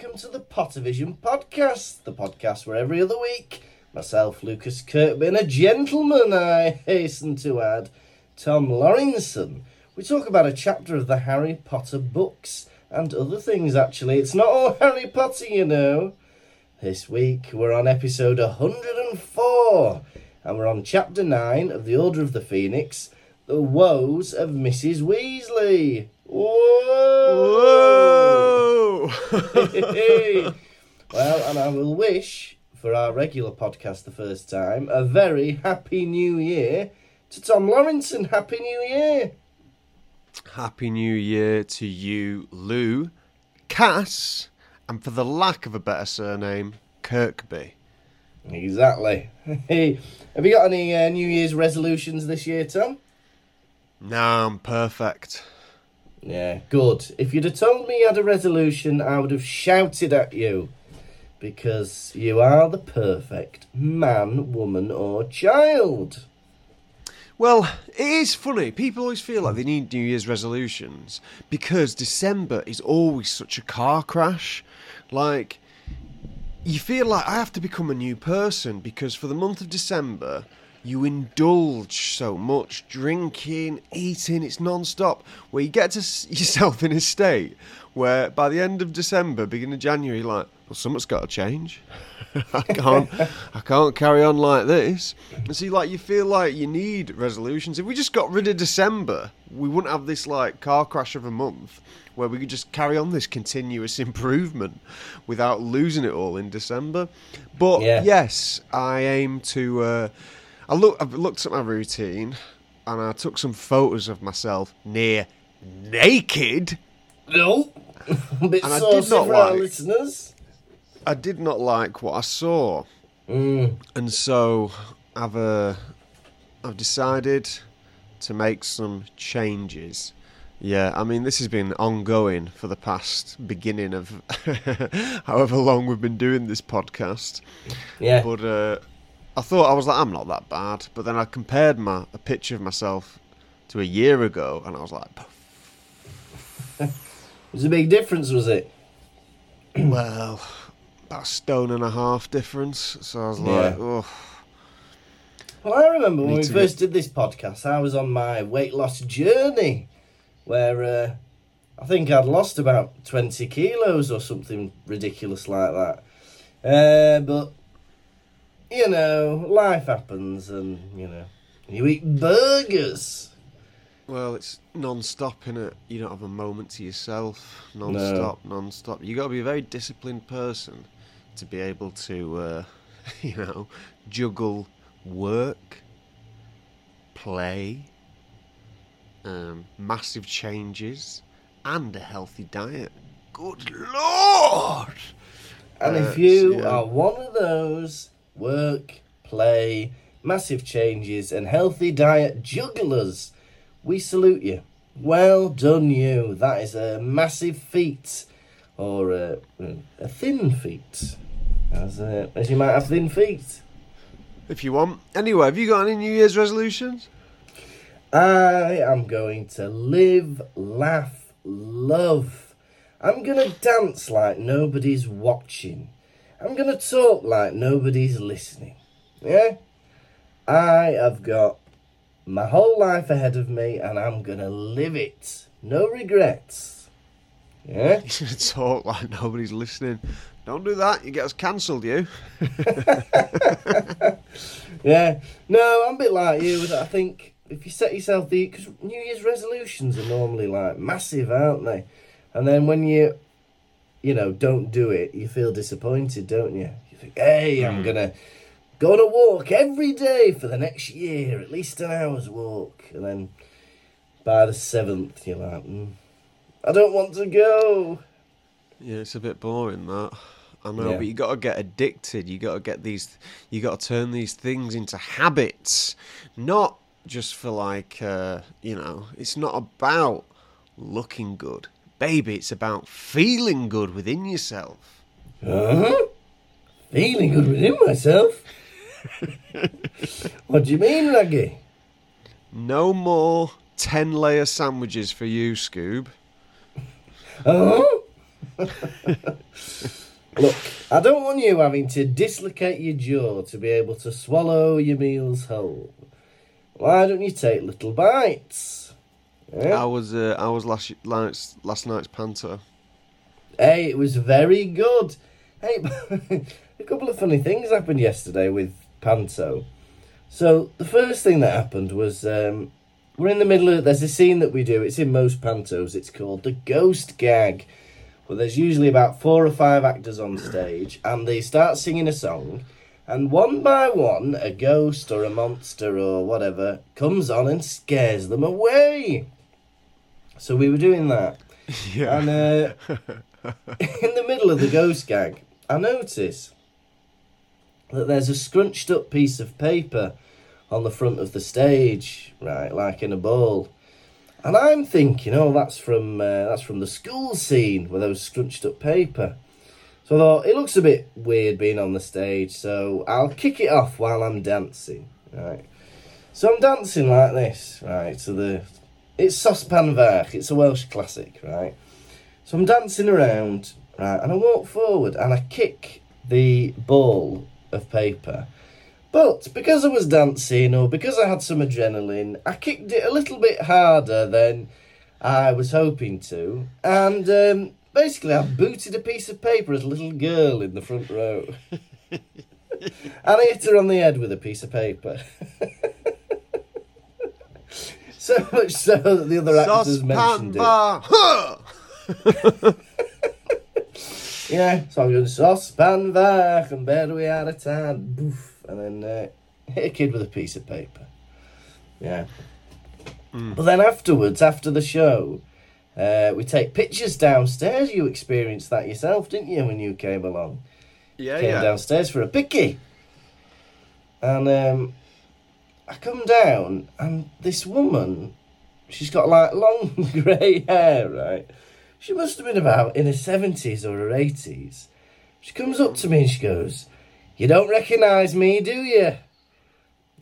welcome to the Pottervision podcast, the podcast where every other week, myself, Lukas Kirkby, and a gentleman, I hasten to add, Tom Lawrinson, we talk about a chapter of the Harry Potter books and other things, actually. It's not all Harry Potter, you know. This week, we're on episode 104, and we're on chapter 9 of the Order of the Phoenix, The Woes of Mrs. Weasley. Whoa! Whoa! well, and I will wish for our regular podcast the first time a very happy new year to Tom Lawrinson. Happy New Year! Happy New Year to you, Lou, Cass, and for the lack of a better surname, Kirkby. Exactly. Hey, have you got any uh, New Year's resolutions this year, Tom? Now I'm perfect. Yeah, good. If you'd have told me you had a resolution, I would have shouted at you. Because you are the perfect man, woman, or child. Well, it is funny. People always feel like they need New Year's resolutions because December is always such a car crash. Like, you feel like I have to become a new person because for the month of December, you indulge so much drinking, eating, it's non stop. Where you get to s- yourself in a state where by the end of December, beginning of January, you're like, well, something's got to change. I can't, I can't carry on like this. And see, like, you feel like you need resolutions. If we just got rid of December, we wouldn't have this like car crash of a month where we could just carry on this continuous improvement without losing it all in December. But Yeah. yes, I aim to. Uh, I look. I've looked at my routine, and I took some photos of myself near naked. No. And I did not like- listeners. I did not like what I saw, Mm. and so I've uh, I've decided to make some changes. Yeah, I mean this has been ongoing for the past beginning of however long we've been doing this podcast. Yeah. But uh, I thought I was like, I'm not that bad. But then I compared my a picture of myself to a year ago, and I was like, it was a big difference, was it? well, about a stone and a half difference. So I was like, Yeah. oh, Well, I remember when we first did this podcast, I was on my weight loss journey where uh, I think I'd lost about 20 kilos or something ridiculous like that. Uh, but, you know, life happens and, you know, you eat burgers. well, it's non-stop in it. You don't have a moment to yourself. Non-stop, non-stop. You got to be a very disciplined person to be able to, uh, you know, juggle work, play, um, massive changes, and a healthy diet. Good lord! And Uh, if you so, yeah. are one of those work, play, massive changes, and healthy diet jugglers, we salute you. Well done, you. That is a massive feat, or a, a thin feat, as, uh, as you might have thin feet. If you want. Anyway, have you got any New Year's resolutions? I am going to live, laugh, love. I'm going to dance like nobody's watching. I'm going to talk like nobody's listening. Yeah? I have got my whole life ahead of me and I'm going to live it. No regrets. Yeah? You should talk like nobody's listening. Don't do that. You get us cancelled, you. Yeah. No, I'm a bit like you. I think if you set yourself the. Because New Year's resolutions are normally like massive, aren't they? And then when you, you know, don't do it, you feel disappointed, don't you? You think, hey, I'm going to go on a walk every day for the next year, at least an hour's walk. And then by the seventh, you're like, mm, I don't want to go. Yeah, it's a bit boring that. I know, Yeah. but you got to get addicted. You got to get these. You got to turn these things into habits, not just for like uh, you know. It's not about looking good, baby. It's about feeling good within yourself. Huh? Feeling good within myself? what do you mean, Raggy? No more ten layer sandwiches for you, Scoob. Oh? Look, I don't want you having to dislocate your jaw to be able to swallow your meals whole. Why don't you take little bites? Yeah? I was uh, I was last night's last night's panto. Hey, it was very good. Hey, a couple of funny things happened yesterday with Panto. So the first thing that happened was um, we're in the middle of there's a scene that we do. It's in most pantos. It's called the ghost gag. Well, there's usually about four or five actors on stage, and they start singing a song, and one by one, a ghost or a monster or whatever comes on and scares them away. So we were doing that. Yeah. And uh, in the middle of the ghost gag, I notice that there's a scrunched up piece of paper on the front of the stage, right, like in a bowl. And I'm thinking, oh, that's from uh, that's from the school scene with those scrunched up paper. So I thought it looks a bit weird being on the stage, so I'll kick it off while I'm dancing, right. So I'm dancing like this, right, to the it's Sosban Fach, it's a Welsh classic, right? So I'm dancing around, right, and I walk forward and I kick the ball of paper. But because I was dancing or because I had some adrenaline, I kicked it a little bit harder than I was hoping to. And um, basically, I booted a piece of paper at a little girl in the front row. and I hit her on the head with a piece of paper. so much so that the other actors mentioned it. Yeah, so I'm going saucepan back and bear we out of town. Boof, and then uh, hit a kid with a piece of paper. Yeah. But then afterwards, after the show, uh, we take pictures downstairs. You experienced that yourself, didn't you, when you came along? Yeah, came yeah. downstairs for a picky. And um, I come down, and this woman, she's got like long grey hair, right? She must have been about in her 70s or her 80s. She comes up to me and she goes, You don't recognise me, do you?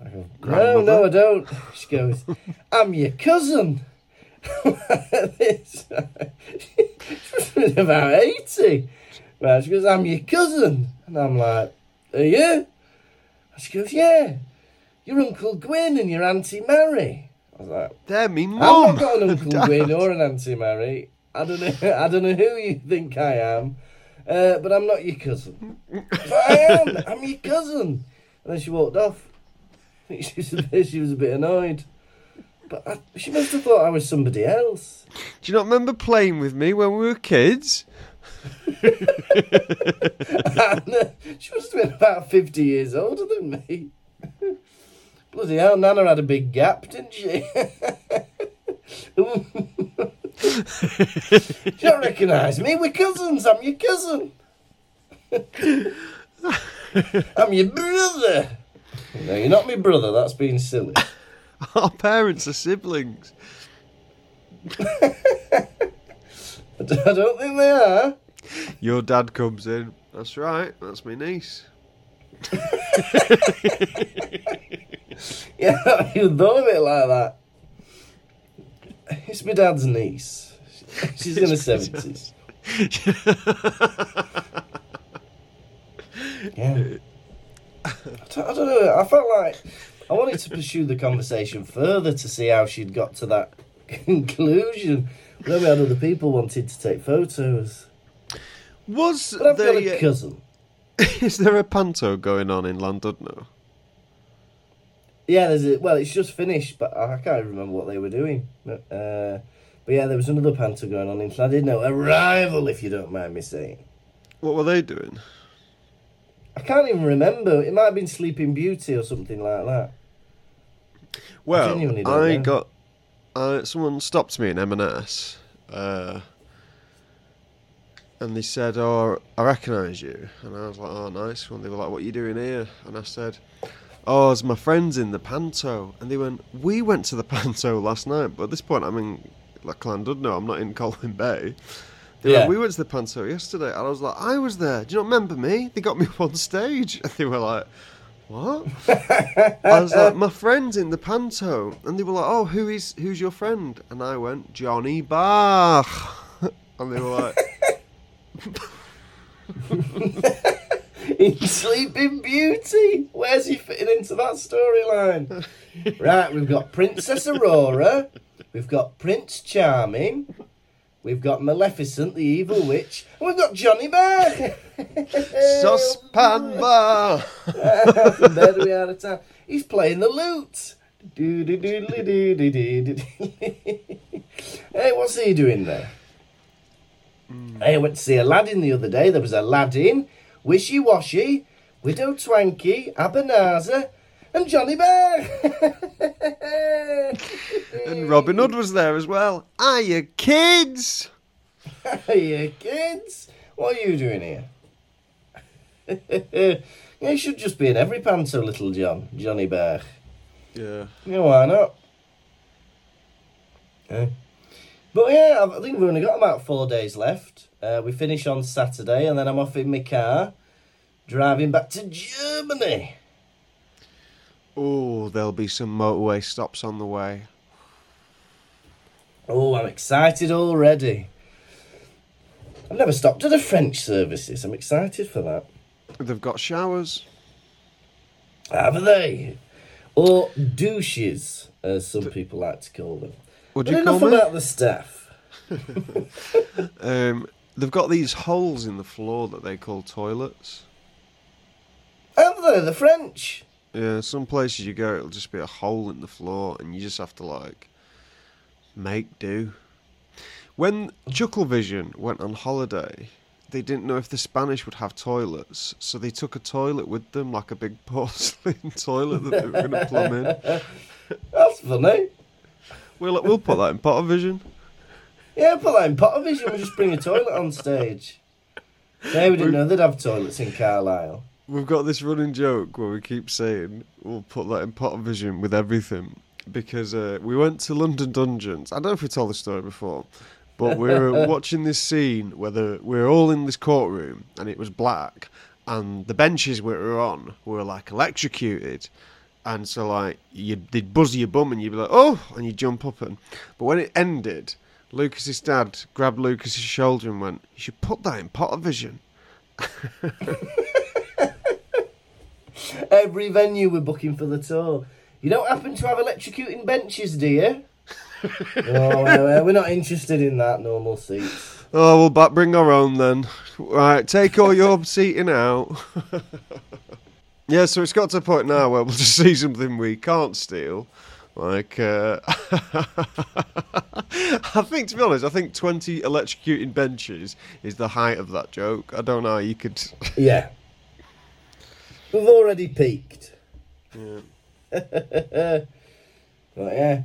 I go, No, no, I don't. She goes, I'm your cousin. this. she must have been about 80. Right, she goes, I'm your cousin. And I'm like, Are you? And she goes, Yeah. Your Uncle Gwyn and your Auntie Mary. I was like, They're me I've mum. not got an Uncle Gwyn or an Auntie Mary. I don't know. I don't know who you think I am, uh, but I'm not your cousin. but I am. I'm your cousin. And then she walked off. I think she was a bit, she was a bit annoyed. But I, she must have thought I was somebody else. Do you not remember playing with me when we were kids? and, uh, she must have been about 50 years older than me. Bloody hell, Nana had a big gap, didn't she? you don't recognise me, we're cousins, I'm your cousin. I'm your brother. No, you're not my brother, that's being silly. Our parents are siblings. I don't think they are. Your dad comes in. That's right. That's my niece. Yeah, even thought of it like that. It's my dad's niece. She's in her seventies. Yeah. I don't, I don't know. I felt like I wanted to pursue the conversation further to see how she'd got to that conclusion. Then we had other people wanted to take photos. Was But I've got there, a uh, cousin. is there a panto going on in Llandudno? Yeah, there's a, well, it's just finished, but I can't remember what they were doing. But, uh, but yeah, there was another panto going on in Llandudno. Arrival, if you don't mind me saying. What were they doing? I can't even remember. It might have been Sleeping Beauty or something like that. Well, genuinely don't I got uh, someone stopped me in M&S, uh, and they said, "Oh, I recognise you," and I was like, "Oh, nice." And they were like, "What are you doing here?" And I said, "Oh, it's my friends in the panto," and they went, "We went to the panto last night, but at this point, I'm in like Llandudno. I'm not in Colwyn Bay." They Yeah. went, we went to the panto yesterday, and I was like, "I was there. Do you not remember me?" They got me up on stage, and they were like. What? I was like, my friend's in the panto, and they were like, "Oh, who is who's your friend?" And I went, "Johnny Bach." And they were like, in Sleeping Beauty. Where's he fitting into that storyline? right, we've got Princess Aurora, we've got Prince Charming, we've got Maleficent, the evil witch, and we've got Johnny Bear. Saucepan bar! From there we are at time. He's playing the lute. Hey, what's he doing there? Hmm. Hey, I went to see Aladdin the other day. There was Aladdin, Wishy Washy, Widow Twanky, Abanazar, and Johnny Bear. And Robin Hood was there as well. Are you kids? Hey, kids. What are you doing here? you should just be in every panto, little John. Johnny Bear. Yeah. Yeah, why not? Yeah. But yeah, I think we've only got about four days left. Uh, we finish on Saturday, and then I'm off in my car, driving back to Germany. Oh, there'll be some motorway stops on the way. Oh, I'm excited already. I've never stopped at a French services. I'm excited for that. They've got showers. Have they? Or douches, as some people like to call them. Would But you enough about the staff. Um, they've got these holes in the floor that they call toilets. Have they? The French. Yeah, some places you go, it'll just be a hole in the floor, and you just have to like make do. When Chucklevision went on holiday, they didn't know if the Spanish would have toilets, so they took a toilet with them, like a big porcelain toilet that they were going to plumb in. That's funny. We'll we'll put that in Pottervision. Yeah, put that in Pottervision. We'll just bring a toilet on stage. Yeah, we didn't know they'd have toilets in Carlisle. We've got this running joke where we keep saying we'll put that in Pottervision with everything because uh, we went to London Dungeons. I don't know if we told the story before, but we were watching this scene where the, we were all in this courtroom and it was black and the benches we were on were like electrocuted. And so, like, you'd, they'd buzz your bum and you'd be like, oh, and you'd jump up. And, but when it ended, Lukas's dad grabbed Lukas's shoulder and went, You should put that in Pottervision. Every venue we're booking for the tour. You don't happen to have electrocuting benches, do you? no, we're we're not interested in that. Normal seats. Oh, we'll back bring our own then. Right, take all your seating out. yeah, so it's got to a point now where we'll just see something we can't steal. Like, uh, I think, to be honest, I think 20 electrocuting benches is the height of that joke. I don't know how you could. Yeah. We've already peaked. Yeah. But yeah.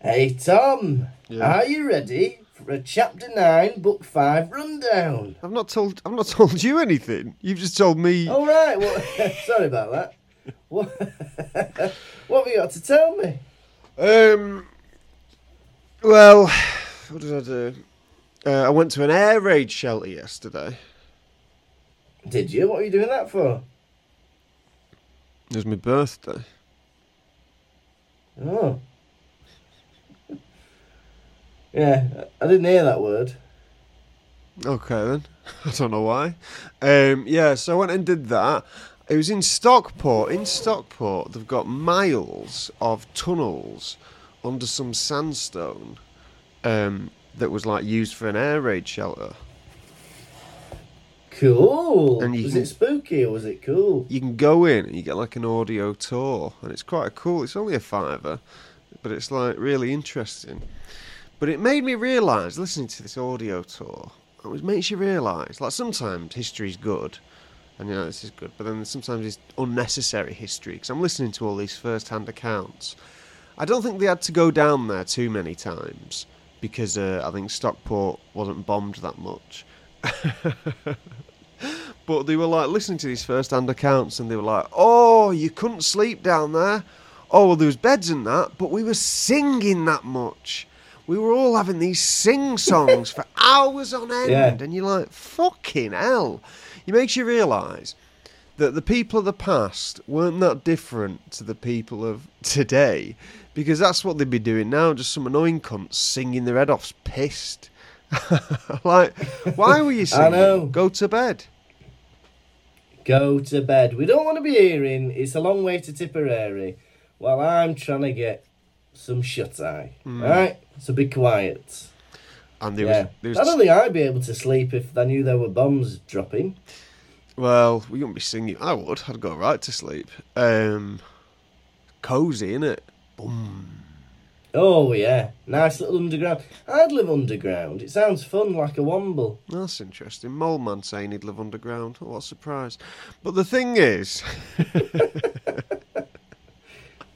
Hey Tom, Yeah. are you ready for a chapter nine, book five rundown? I've not told. I've not told you anything. You've just told me. All right. Well, sorry about that. What, what have you got to tell me? Um. Well, what did I do? Uh, I went to an air raid shelter yesterday. Did you? What are you doing that for? It was my birthday. Oh. Yeah, I didn't hear that word. Okay then. I don't know why. Um, yeah, so I went and did that. It was in Stockport. In Stockport, they've got miles of tunnels under some sandstone um, that was like used for an air raid shelter. Cool. And was can- it spooky or was it cool? You can go in and you get like an audio tour, and it's quite cool. It's only a fiver, but it's like really interesting. But it made me realise, listening to this audio tour, it makes you realise, like sometimes history's good, and you know this is good, but then sometimes it's unnecessary history because I'm listening to all these first-hand accounts. I don't think they had to go down there too many times because uh, I think Stockport wasn't bombed that much. But they were like listening to these first-hand accounts, and they were like, "Oh, you couldn't sleep down there. Oh, well, there was beds and that, but we were singing that much. We were all having these sing songs for hours on end." Yeah. And you're like, "Fucking hell!" It makes you realise that the people of the past weren't that different to the people of today, because that's what they'd be doing now. Just some annoying cunts singing their head off, pissed. like, why were you singing? know. Go to bed. Go to bed. We don't want to be hearing It's a Long Way to Tipperary while I'm trying to get some shut eye. Hmm. All right. So be quiet. And there yeah. was, there was I don't think I'd be able to sleep if I knew there were bombs dropping. well, we wouldn't be singing. I would. I'd go right to sleep. Um, cozy, innit? Boom. Oh, yeah. Nice little underground. I'd live underground. It sounds fun like a womble. That's interesting. Mole man saying he'd live underground. What a surprise! But the thing is,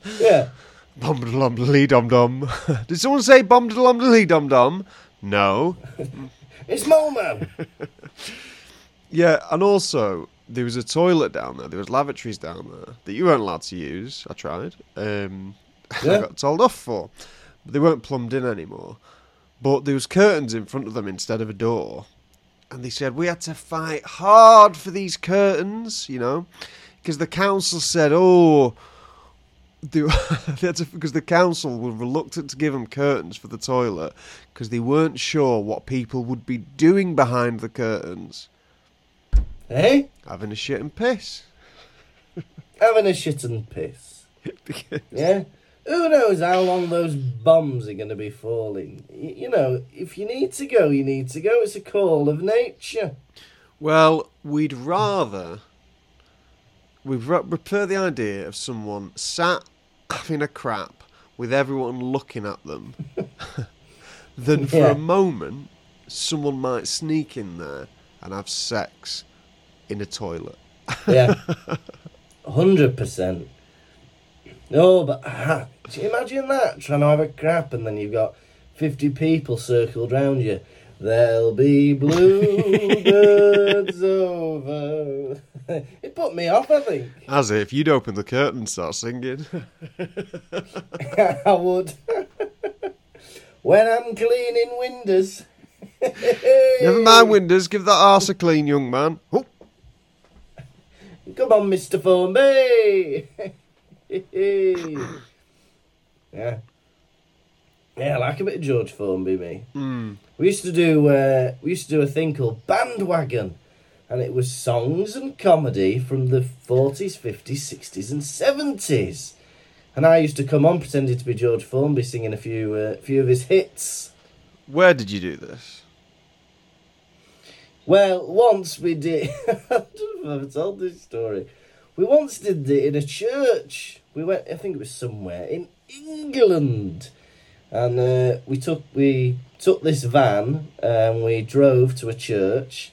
Yeah. bom dom dom dom. Did someone say bom dom dom dom? No. It's Momo. Yeah, and also there was a toilet down there. There was lavatories down there that you weren't allowed to use. I tried. Um, I got told off for. But they weren't plumbed in anymore. But there was curtains in front of them instead of a door. And they said we had to fight hard for these curtains, you know, because the council said, "Oh, they, to, because the council were reluctant to give them curtains for the toilet because they weren't sure what people would be doing behind the curtains, eh? having a shit and piss." Having a shit and piss. Because- Yeah. Who knows how long those bombs are going to be falling? Y- you know, if you need to go, you need to go. It's a call of nature. Well, we'd rather ra- prefer the idea of someone sat having a crap with everyone looking at them than for Yeah. a moment someone might sneak in there and have sex in a toilet. Yeah. 100%. No, but ah, imagine that? Trying to have a crap and then you've got 50 people circled round you. There'll be bluebirds over. it put me off, I think. As if you'd open the curtain and start singing. I would. when I'm cleaning windows. Never mind windows, give that arse a clean, young man. Oh, Come on, Mr. Formby. yeah. Yeah, I like a bit of George Formby, me. mm. We used to do uh, we used to do a thing called Bandwagon, and it was songs and comedy from the forties, fifties, sixties, and seventies. And I used to come on pretending to be George Formby, singing a few uh, few of his hits. Where did you do this? Well, once we did. I don't know if I've told this story. We once did it in a church. We went. I think it was somewhere in England, and uh, we took we took this van and we drove to a church,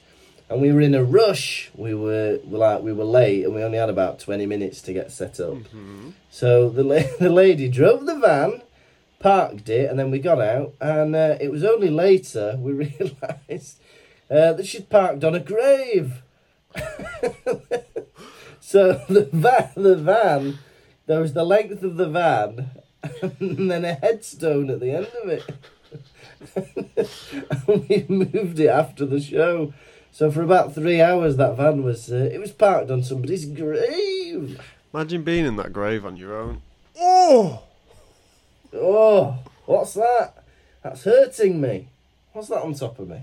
and we were in a rush. We were, like we were late, and we only had about twenty minutes to get set up. So the la- the lady drove the van, parked it, and then we got out. And uh, it was only later we realised uh, that she'd parked on a grave. so the van, the van, there was the length of the van, and then a headstone at the end of it. and we moved it after the show. So for about three hours, that van was uh, it was parked on somebody's grave. Imagine being in that grave on your own. Oh! Oh, what's that? That's hurting me. What's that on top of me?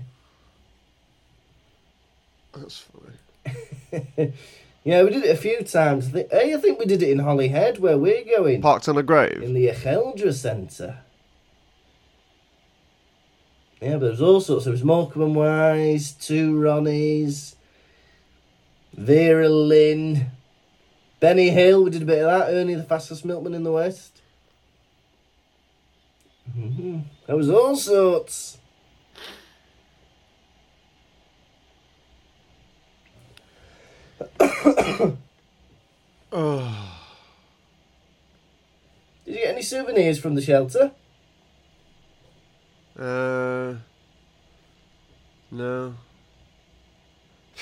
That's funny. Yeah, we did it a few times. I think, hey, I think we did it in Holyhead, where we're going, Parked on a grave. in the Ucheldre Centre. Yeah, but there was all sorts. There was Morecambe and Wise, two Ronnies, Vera Lynn, Benny Hill. We did a bit of that. Ernie, the fastest milkman in the West. hmm There was all sorts. Did you get any souvenirs from the shelter? Uh, no.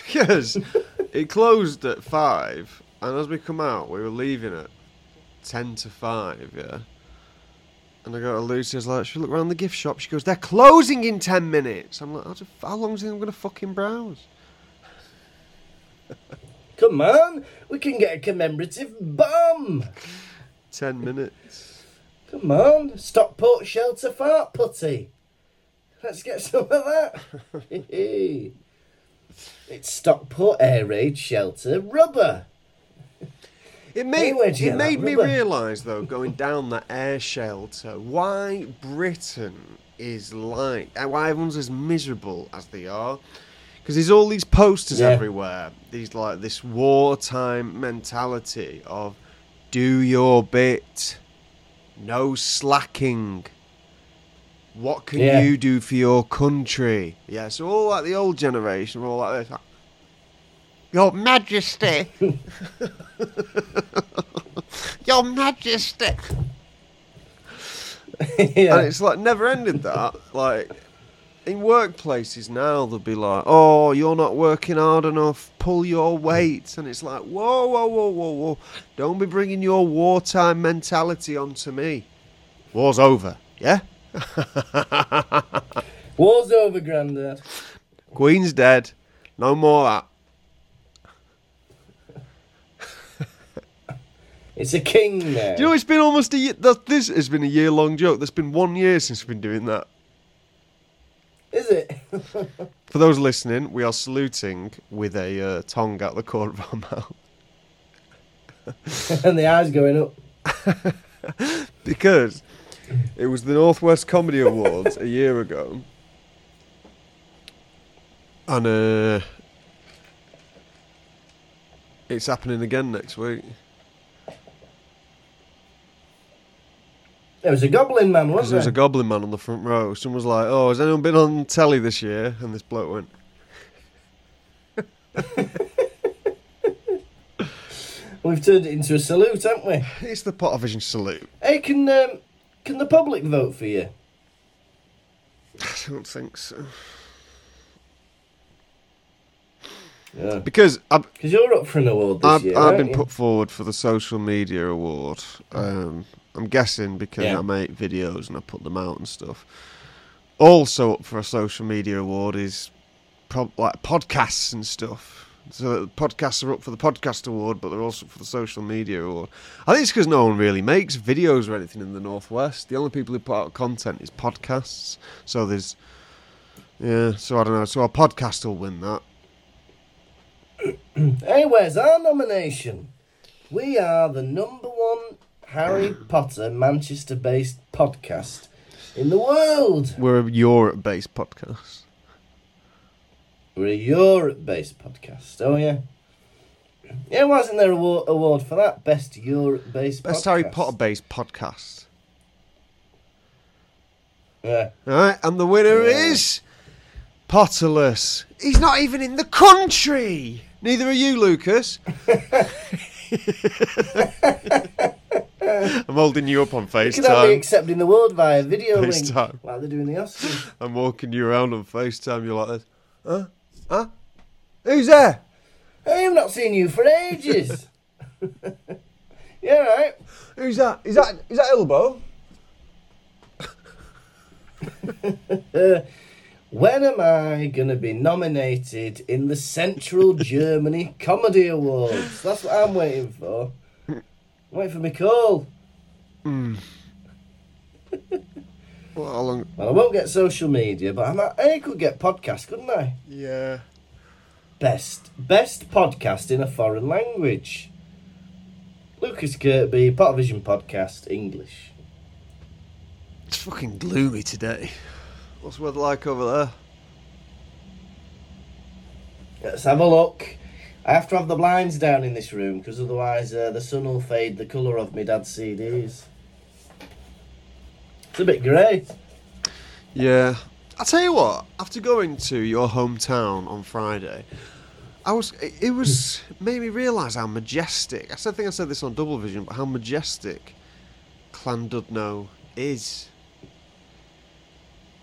Because it closed at five, and as we come out, we were leaving at ten to five. Yeah. And I go to Lucy. I was like, "Should we look around the gift shop?" She goes, "They're closing in ten minutes." I'm like, "How, long do I'm gonna fucking browse?" Come on, we can get a commemorative bomb. Ten minutes. Come on, Stockport shelter fart putty. Let's get some of that. it's Stockport Air Raid Shelter Rubber. It made it made me realise though, going down that air shelter, why Britain is like, why everyone's as miserable as they are. Because there's all these posters Yeah. everywhere. These like this wartime mentality of do your bit, no slacking. What can Yeah. you do for your country? Yeah, so all like the old generation, all like this. Your Majesty. Your Majesty. yeah. And it's like never ended that. Like in workplaces now, they'll be like, "Oh, you're not working hard enough. Pull your weight." And it's like, "Whoa, whoa, whoa, whoa, whoa! Don't be bringing your wartime mentality onto me. War's over. Yeah, War's over, Grandad. Queen's dead. No more that." It's a king now. Do you know it's been almost a year? That this has been a year long joke. There's been one year since we've been doing that. Is it? For those listening, we are saluting with a uh, tongue out the corner of our mouth. and the eyes going up. because it was the Northwest Comedy Awards a year ago, and uh, it's happening again next week. There was a goblin man, wasn't there There was a? Goblin Man on the front row. Someone was like, "Oh, has anyone been on telly this year?" And this bloke went, We've turned it into a salute, haven't we? "It's the Pottervision salute." Hey, can um, can the public vote for you? I don't think so. Yeah. Because Because you're up for an award this I've, year. I've been you? put forward for the social media award. Um, I'm guessing because Yeah. I make videos and I put them out and stuff. Also up for a social media award is prob- like podcasts and stuff. So podcasts are up for the podcast award, but they're also up for the social media award. I think it's because no one really makes videos or anything in the northwest. The only people who put out content is podcasts. So there's, yeah. So I don't know. So our podcast will win that. Hey, where's our nomination? We are the number one Harry Potter Manchester based podcast in the world. We're a Europe-based podcast. We're a Europe based podcast. Oh, yeah. Yeah, wasn't there a award, award for that? Best Europe based Best Harry Potter based podcast. Yeah. Alright, and the winner Yeah. is Potterless. He's not even in the country. Neither are you, Lukas. I'm holding you up on You could have me FaceTime. accepting the world via video link. FaceTime. Like they're doing the Oscars. I'm walking you around on FaceTime. You're like this. Huh? Huh? Who's there? Hey, I've not seen you for ages. yeah, right. Who's that? Is that is that Elbow? When am I going to be nominated in the Central Germany Comedy Awards? That's what I'm waiting for. I'm waiting for my call. Hmm. Well, how long? Well, I won't get social media, but I, might, I could get podcast, couldn't I? Yeah. Best best podcast in a foreign language. Lukas Kirkby, Pottervision Podcast, English. It's fucking gloomy today. What's the weather like over there? Let's have a look. I have to have the blinds down in this room because otherwise uh, the sun will fade the colour of my dad's CDs. It's a bit grey. Yeah. I'll tell you what, after going to your hometown on Friday, I was it, it was made me realise how majestic I said- I think I said this on Double Vision, but how majestic Clan Llandudno is.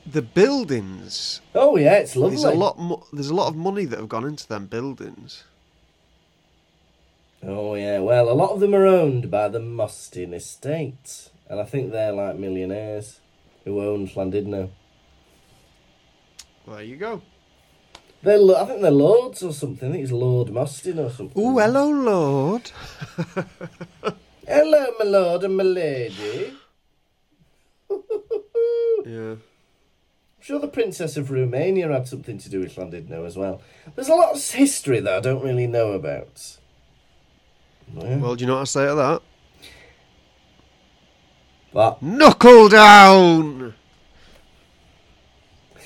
The buildings Oh yeah, it's lovely. there's a lot mo- there's a lot of money that have gone into them buildings. Oh yeah, well a lot of them are owned by the Mostyn estate, and I think they're like millionaires who own Llandudno. There you go. They're I think they're lords or something. I think it's Lord Mostyn or something. Oh, hello, Lord. Hello, my lord and my lady. Yeah. I'm sure the Princess of Romania had something to do with Llandudno as well. There's a lot of history that I don't really know about. Yeah. Well, do you know what I say to that? But Knuckle down!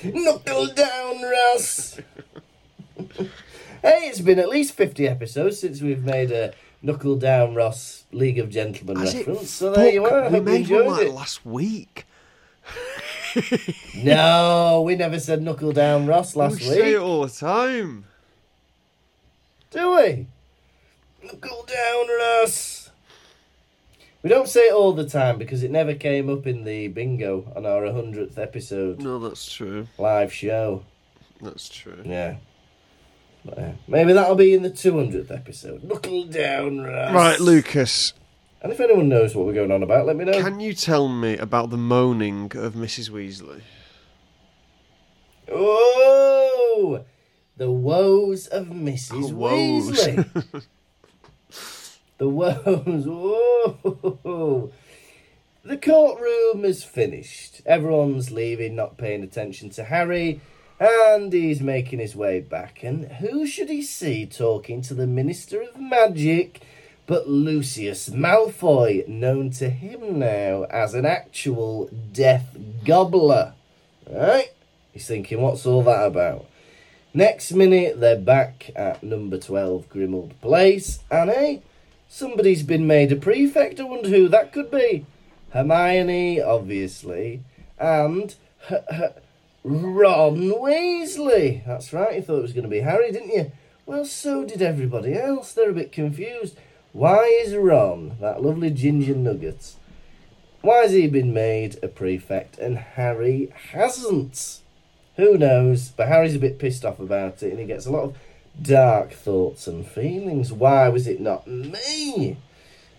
knuckle down, Ross. hey, it's been at least fifty episodes since we've made a knuckle down, Ross League of Gentlemen Has it? reference. So there you are. We made one like it. last week. No, we never said knuckle down, Ross last we say it all the time. Do we? Knuckle down, Ross. We don't say it all the time because it never came up in the bingo on our 100th episode No, that's true. live show. That's true. Yeah. But, uh, maybe that'll be in the 200th episode. Knuckle down, Ross. Right, Lukas, And if anyone knows what we're going on about, let me know. can you tell me about the moaning of Mrs. Weasley? Oh! The woes of Mrs. Oh, woes. Weasley. the woes. The courtroom is finished. Everyone's leaving, not paying attention to Harry, and he's making his way back. And who should he see talking to the Minister of Magic but Lucius Malfoy, known to him now as an actual death gobbler? Right? He's thinking, what's all that about? Next minute, they're back at number 12 Grimmauld Place, and hey, somebody's been made a prefect. I wonder who that could be. Hermione, obviously, and H- H- Ron Weasley. That's right, you thought it was going to be Harry, didn't you? Well, so did everybody else. They're a bit confused. Why is Ron, that lovely ginger nugget, why has he been made a prefect and Harry hasn't? Who knows? But Harry's a bit pissed off about it and he gets a lot of dark thoughts and feelings. Why was it not me?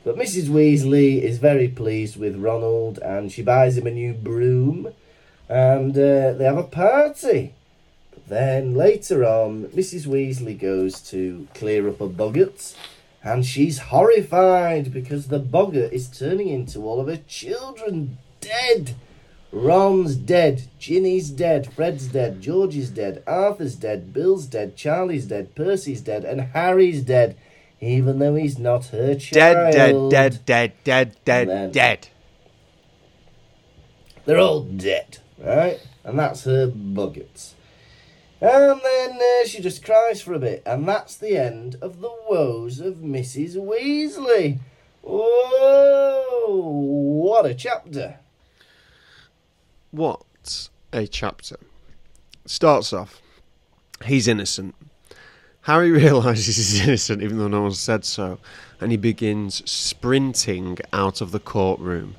But Mrs. Weasley is very pleased with Ronald and she buys him a new broom and uh, they have a party. But then later on, Mrs. Weasley goes to clear up a boggart and she's horrified because the boggart is turning into all of her children dead. Ron's dead, Ginny's dead, Fred's dead, George's dead, Arthur's dead, Bill's dead, Charlie's dead, Percy's dead, and Harry's dead, even though he's not her Dead, child. dead, dead, dead, dead, Then- dead, dead. They're all dead, right? And that's her buggets. And then uh, she just cries for a bit, and that's the end of the woes of Mrs. Weasley. Oh, What a chapter! What a chapter. Starts off, he's innocent. Harry realises he's innocent even though no one said so, and he begins sprinting out of the courtroom.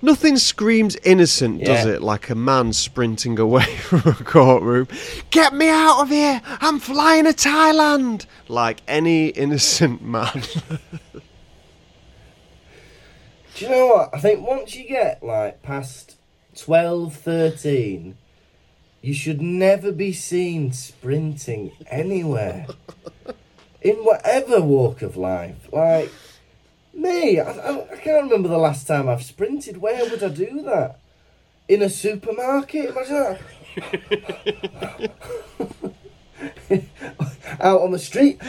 Nothing screams innocent, does Yeah. it, like a man sprinting away from a courtroom? Get me out of here! I'm flying to Thailand! Like any innocent man. Do you know what? I think once you get like past 12, 13, you should never be seen sprinting anywhere. In whatever walk of life. Like, me, I, I, I can't remember the last time I've sprinted. Where would I do that? In a supermarket? Imagine that. Out on the street.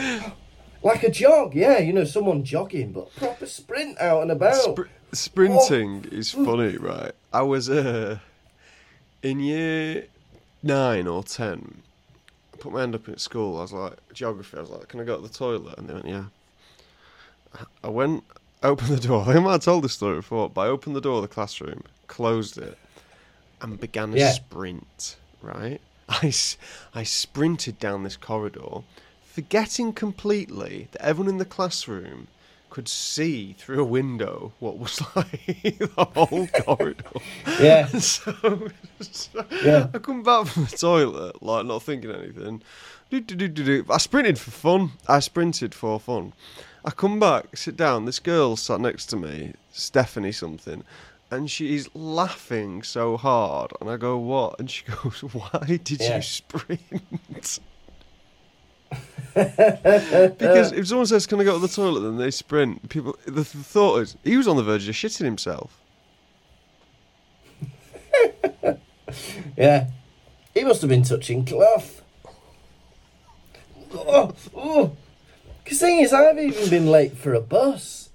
Like a jog, yeah, you know, someone jogging, but proper sprint out and about. Spr- sprinting is funny, right? I was uh, in year nine or ten. I put my hand up at school. I was like geography. I was like, "Can I go to the toilet?" And they went, "Yeah." I went, opened the door. I think I might have told this story before, but I opened the door of the classroom, closed it, and began a Yeah. sprint. Right? I, I sprinted down this corridor, forgetting completely that everyone in the classroom could see through a window what was like the whole corridor. Yeah. so, so Yeah. I come back from the toilet, like not thinking anything. Do, do, do. I sprinted for fun. I sprinted for fun. I come back, sit down. This girl sat next to me, Stephanie something, and she's laughing so hard. And I go, "What?" And she goes, "Why did Yeah. you sprint?" Because if someone says, "Can I go to the toilet?" then they sprint. People, the, thought is, he was on the verge of shitting himself. Yeah. He must have been touching cloth. Oh, oh. Thing is, I've even been late for a bus,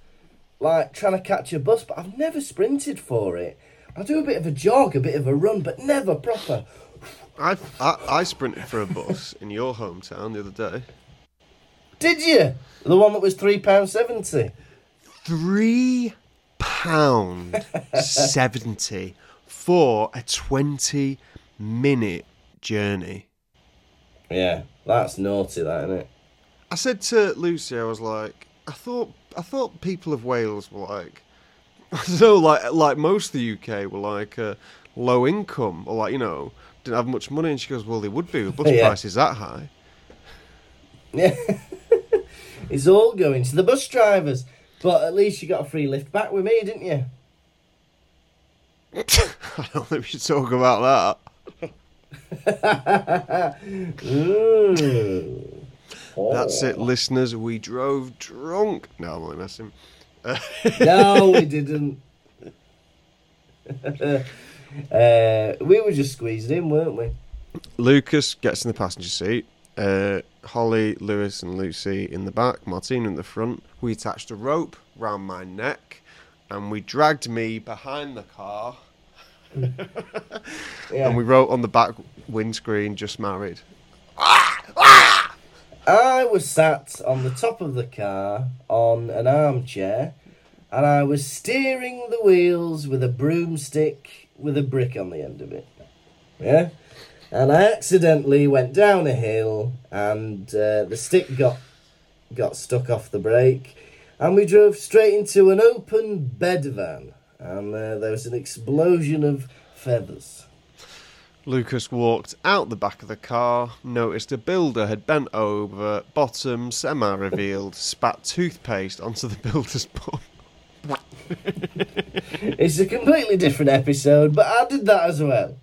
like trying to catch a bus, but I've never sprinted for it. I do a bit of a jog, a bit of a run, but never proper. I, I, I sprinted for a bus in your hometown the other day. Did you? The one that was three pound seventy. Three pound seventy for a twenty minute journey. Yeah, that's naughty, that isn't it? I said to Lucy, I was like, I thought I thought people of Wales were like, I don't know, like like most of the UK were like uh, low income or like you know didn't have much money, and she goes, well, they would be with bus Yeah. prices that high. Yeah. it's all going to the bus drivers. But at least you got a free lift back with me, didn't you? I don't think we should talk about that. That's Oh. it, listeners. We drove drunk. No, I'm only messing. No, we didn't. Uh, we were just squeezed in, weren't we? Lukas gets in the passenger seat. Uh, Holly, Lewis, and Lucy in the back. Martina in the front. We attached a rope round my neck, and we dragged me behind the car. Yeah. And we wrote on the back windscreen, "Just married." I was sat on the top of the car on an armchair, and I was steering the wheels with a broomstick with a brick on the end of it. Yeah? And I accidentally went down a hill, and uh, the stick got got stuck off the brake, and we drove straight into an open bed van, and uh, there was an explosion of feathers. Lukas walked out the back of the car, noticed a builder had bent over, bottom semi revealed, spat toothpaste onto the builder's bum. It's a completely different episode, but I did that as well.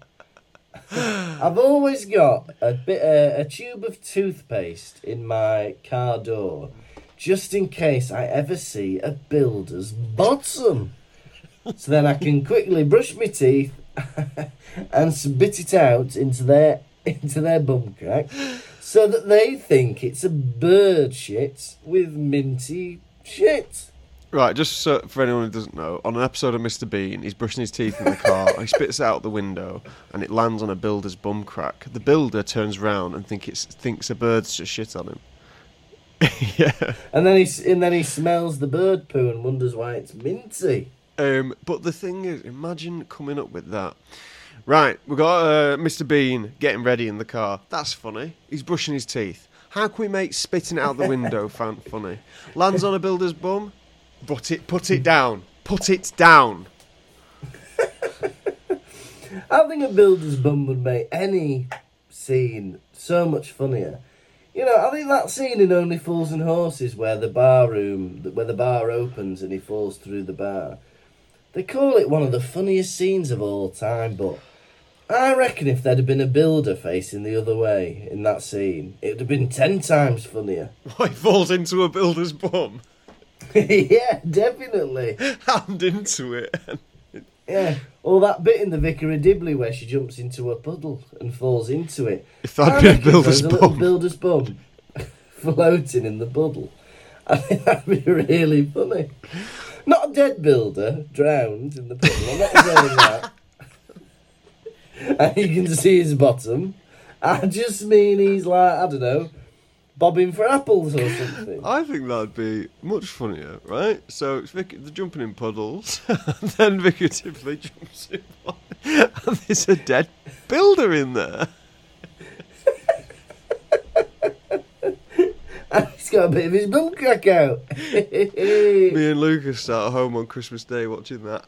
I've always got a bit uh, a tube of toothpaste in my car door, just in case I ever see a builder's bottom. So then I can quickly brush my teeth and spit it out into their into their bum crack, so that they think it's a bird shit with minty shit. Right, just so for anyone who doesn't know, on an episode of Mr. Bean, he's brushing his teeth in the car, he spits it out the window, and it lands on a builder's bum crack. The builder turns round and think it's, thinks a bird's just shit on him. yeah. And then he and then he smells the bird poo and wonders why it's minty. Um, but the thing is, imagine coming up with that. Right, we've got uh, Mr. Bean getting ready in the car. That's funny. He's brushing his teeth. How can we make spitting out the window fun- funny? Lands on a builder's bum, but it put it down. Put it down. I think a builder's bum would make any scene so much funnier. You know, I think that scene in Only Fools and Horses where the bar room, where the bar opens and he falls through the bar. They call it one of the funniest scenes of all time, but I reckon if there'd have been a builder facing the other way in that scene, it would have been ten times funnier. Why falls into a builder's bum? yeah, definitely. Hand into it. Yeah, or that bit in the Vicar of Dibley where she jumps into a puddle and falls into it. If that'd I been a builder's there's a little builder's bum floating in the puddle. I think that'd be really funny. Not a dead builder drowned in the puddle. I'm not saying that. and you can see his bottom. I just mean he's like I don't know, bobbing for apples or something. I think that'd be much funnier, right? So it's Vic- they're jumping in puddles, and then Vicar Dibley jumps in one, and there's a dead builder in there. And he's got a bit of his bum crack out. Me and Lukas sat at home on Christmas Day watching that.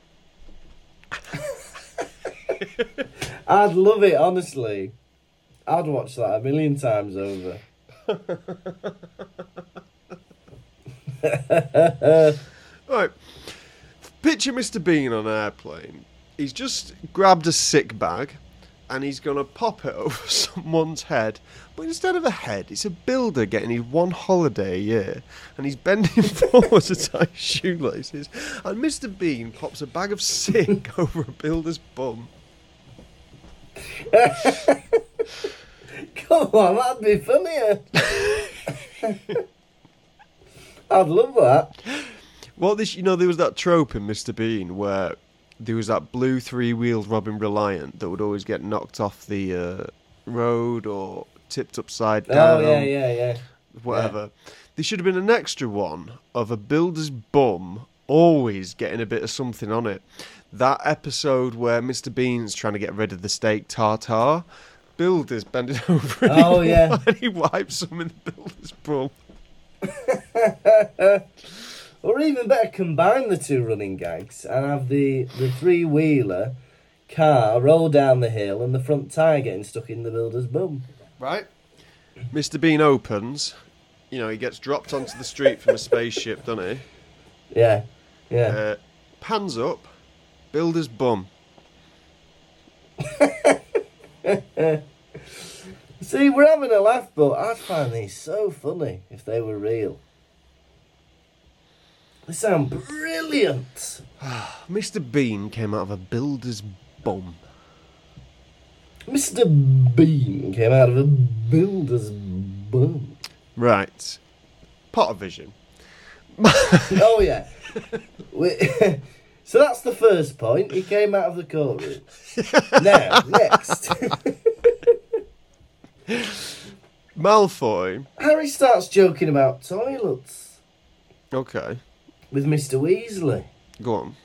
I'd love it, honestly. I'd watch that a million times over. Right. Picture Mr. Bean on an airplane. He's just grabbed a sick bag and he's going to pop it over someone's head. But instead of a head, it's a builder getting his one holiday a year. And he's bending forward to tie his shoelaces. And Mr. Bean pops a bag of sick over a builder's bum. Come on, that'd be funnier. I'd love that. Well, this you know there was that trope in Mr. Bean where there was that blue three-wheeled Robin Reliant that would always get knocked off the uh, road or tipped upside down. Oh yeah, yeah, yeah. whatever. There should have been an extra one of a builder's bum always getting a bit of something on it. That episode where Mr. Bean's trying to get rid of the steak tartare, builder's bending over and, Oh, he, yeah. and he wipes some in the builder's bum. Or even better, combine the two running gags and have the, the three wheeler car roll down the hill and the front tyre getting stuck in the builder's bum. Right? Mr. Bean opens. You know, he gets dropped onto the street from a spaceship, doesn't he? Yeah, yeah. Uh, pans up, builder's bum. See, we're having a laugh, but I'd find these so funny if they were real. They sound brilliant. Mr. Bean came out of a builder's bum. Mr. Bean came out of a builder's bum. Right. Potter vision. Oh, yeah. We- so that's the first point. He came out of the courtroom. now, next. Malfoy. Harry starts joking about toilets Okay. with Mr. Weasley. Go on.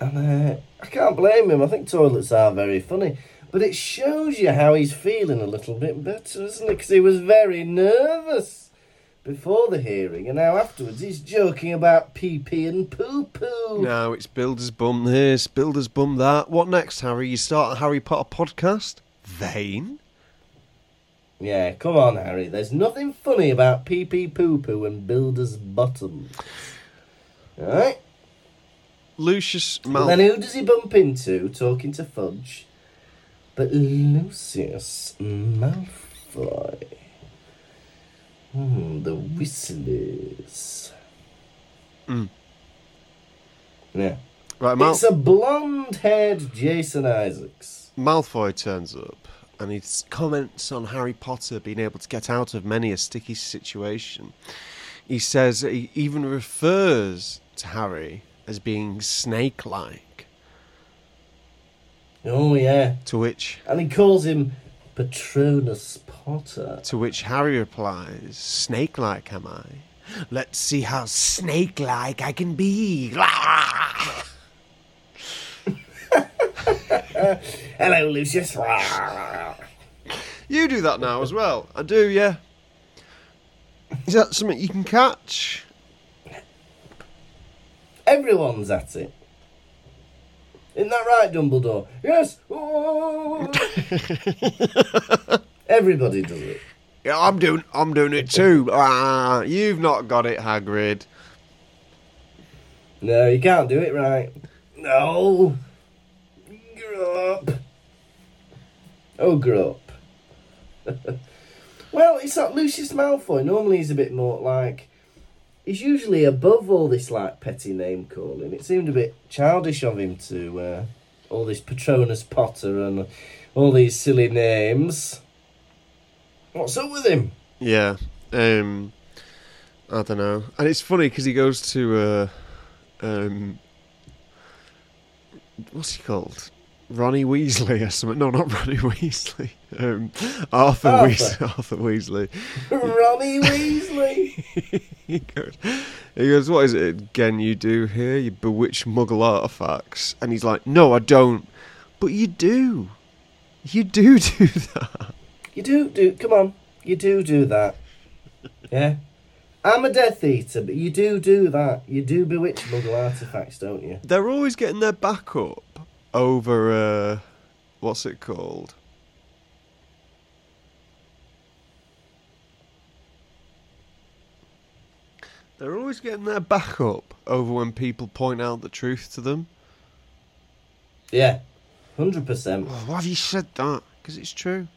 And uh, I can't blame him. I think toilets are very funny. But it shows you how he's feeling a little bit better, doesn't it? Because he was very nervous before the hearing, and now afterwards he's joking about pee pee and poo poo. Now it's Builder's Bum this, Builder's Bum that. What next, Harry? You start a Harry Potter podcast? Vain? Yeah, come on, Harry. There's nothing funny about pee pee poo poo and builder's bottom. Alright? Lucius And then who does he bump into talking to Fudge? But Lucius Malfoy. Hmm, the Whistlers. Mm. Yeah. Right, Mal- It's a blonde haired Jason Isaacs. Malfoy turns up and he comments on Harry Potter being able to get out of many a sticky situation. He says he even refers to Harry as being snake like, Oh, yeah. to which And he calls him Patronus Potter. to which Harry replies, Snake like am I? Let's see how snake like I can be. Hello, Lucius. You do that now as well. I do, yeah. Is that something you can catch? Everyone's at it. Isn't that right, Dumbledore? Yes. Everybody does it. Yeah, I'm doing. I'm doing it too. Ah, you've not got it, Hagrid. No, you can't do it right. No. Grow up. Oh, grow up. well, it's not Lucius Malfoy. Normally he's a bit more like... He's usually above all this, like, petty name calling. It seemed a bit childish of him to... Uh, all this Patronus Potter and all these silly names. What's up with him? Yeah. Um, I don't know. And it's funny because he goes to. Uh, um, what's he called? Ronnie Weasley or something? No, not Ronnie Weasley. Um, Arthur, Arthur. Weasley. Arthur Weasley. Ronnie Weasley. he goes, he goes, what is it again you do here? You bewitch Muggle artifacts, and he's like, no, I don't. But you do. You do do that. You do do. Come on, you do do that. Yeah, I'm a Death Eater, but you do do that. You do bewitch Muggle artifacts, don't you? They're always getting their back up over uh, what's it called? They're always getting their back up over when people point out the truth to them. Yeah, hundred percent. Why have you said that? Because it's true.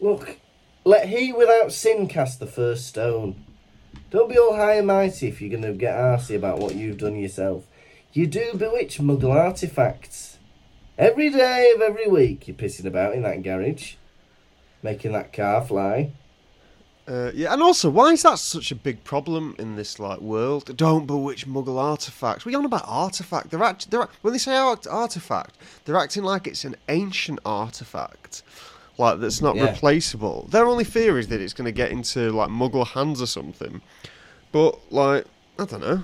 Look, let he without sin cast the first stone. Don't be all high and mighty if you're going to get arsy about what you've done yourself. You do bewitch Muggle artifacts. Every day of every week, you're pissing about in that garage, making that car fly. Uh, yeah, and also, why is that such a big problem in this like world? Don't bewitch Muggle artifacts. We're on about artifact. They're act- they're when they say art- artifact, they're acting like it's an ancient artifact, like that's not Yeah. replaceable. Their only fear is that it's going to get into like Muggle hands or something. But like, I don't know.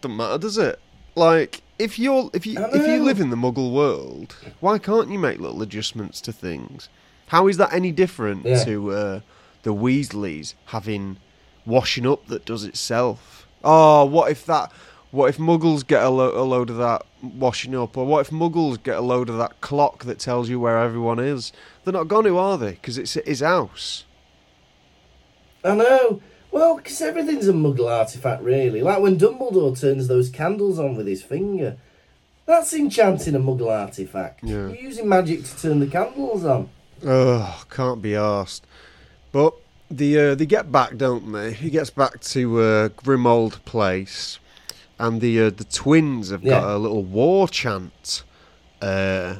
Doesn't matter, does it? Like, if you're if you if you live in the Muggle world, why can't you make little adjustments to things? How is that any different Yeah. to uh, the Weasleys having washing up that does itself? Oh, what if that? What if Muggles get a, lo- a load of that washing up, or what if Muggles get a load of that clock that tells you where everyone is? They're not going to, are they? Because it's at his house. I know. Well, 'cause everything's a muggle artifact, really. Like when Dumbledore turns those candles on with his finger. That's enchanting a muggle artifact. Yeah. You're using magic to turn the candles on. Ugh, can't be asked. But the uh, they get back, don't they? He gets back to uh, Grimmauld Place, and the uh, the twins have got Yeah. a little war chant uh,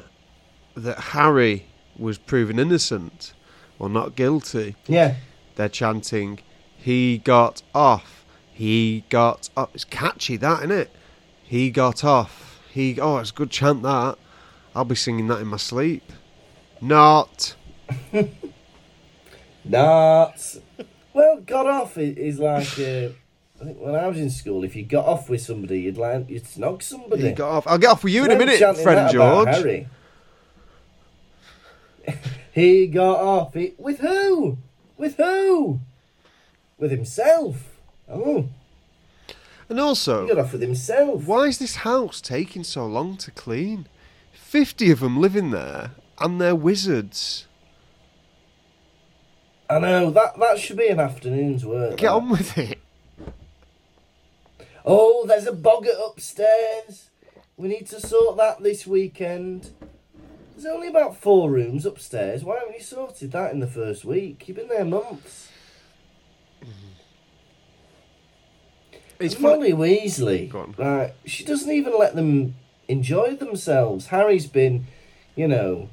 that Harry was proven innocent or not guilty. Yeah. They're chanting, "He got off. He got off." It's catchy, that isn't it? He got off. He. Oh, it's a good chant. That. I'll be singing that in my sleep. Not. Not. well, got off is like. Uh, I think when I was in school, if you got off with somebody, you'd like you'd snog somebody. He got off. I'll get off with you in a minute, chanting Fred that and about George. He got off it with who? With who? With himself. Oh, And he also, got off with himself. why is this house taking so long to clean? Fifty of them living there, and they're wizards. I know that that should be an afternoon's work. Get that. on with it. Oh, there's a boggart upstairs. We need to sort that this weekend. There's only about four rooms upstairs. Why haven't you sorted that in the first week? You've been there months. It's. Molly Weasley, Go She doesn't even let them enjoy themselves. Harry's been, you know,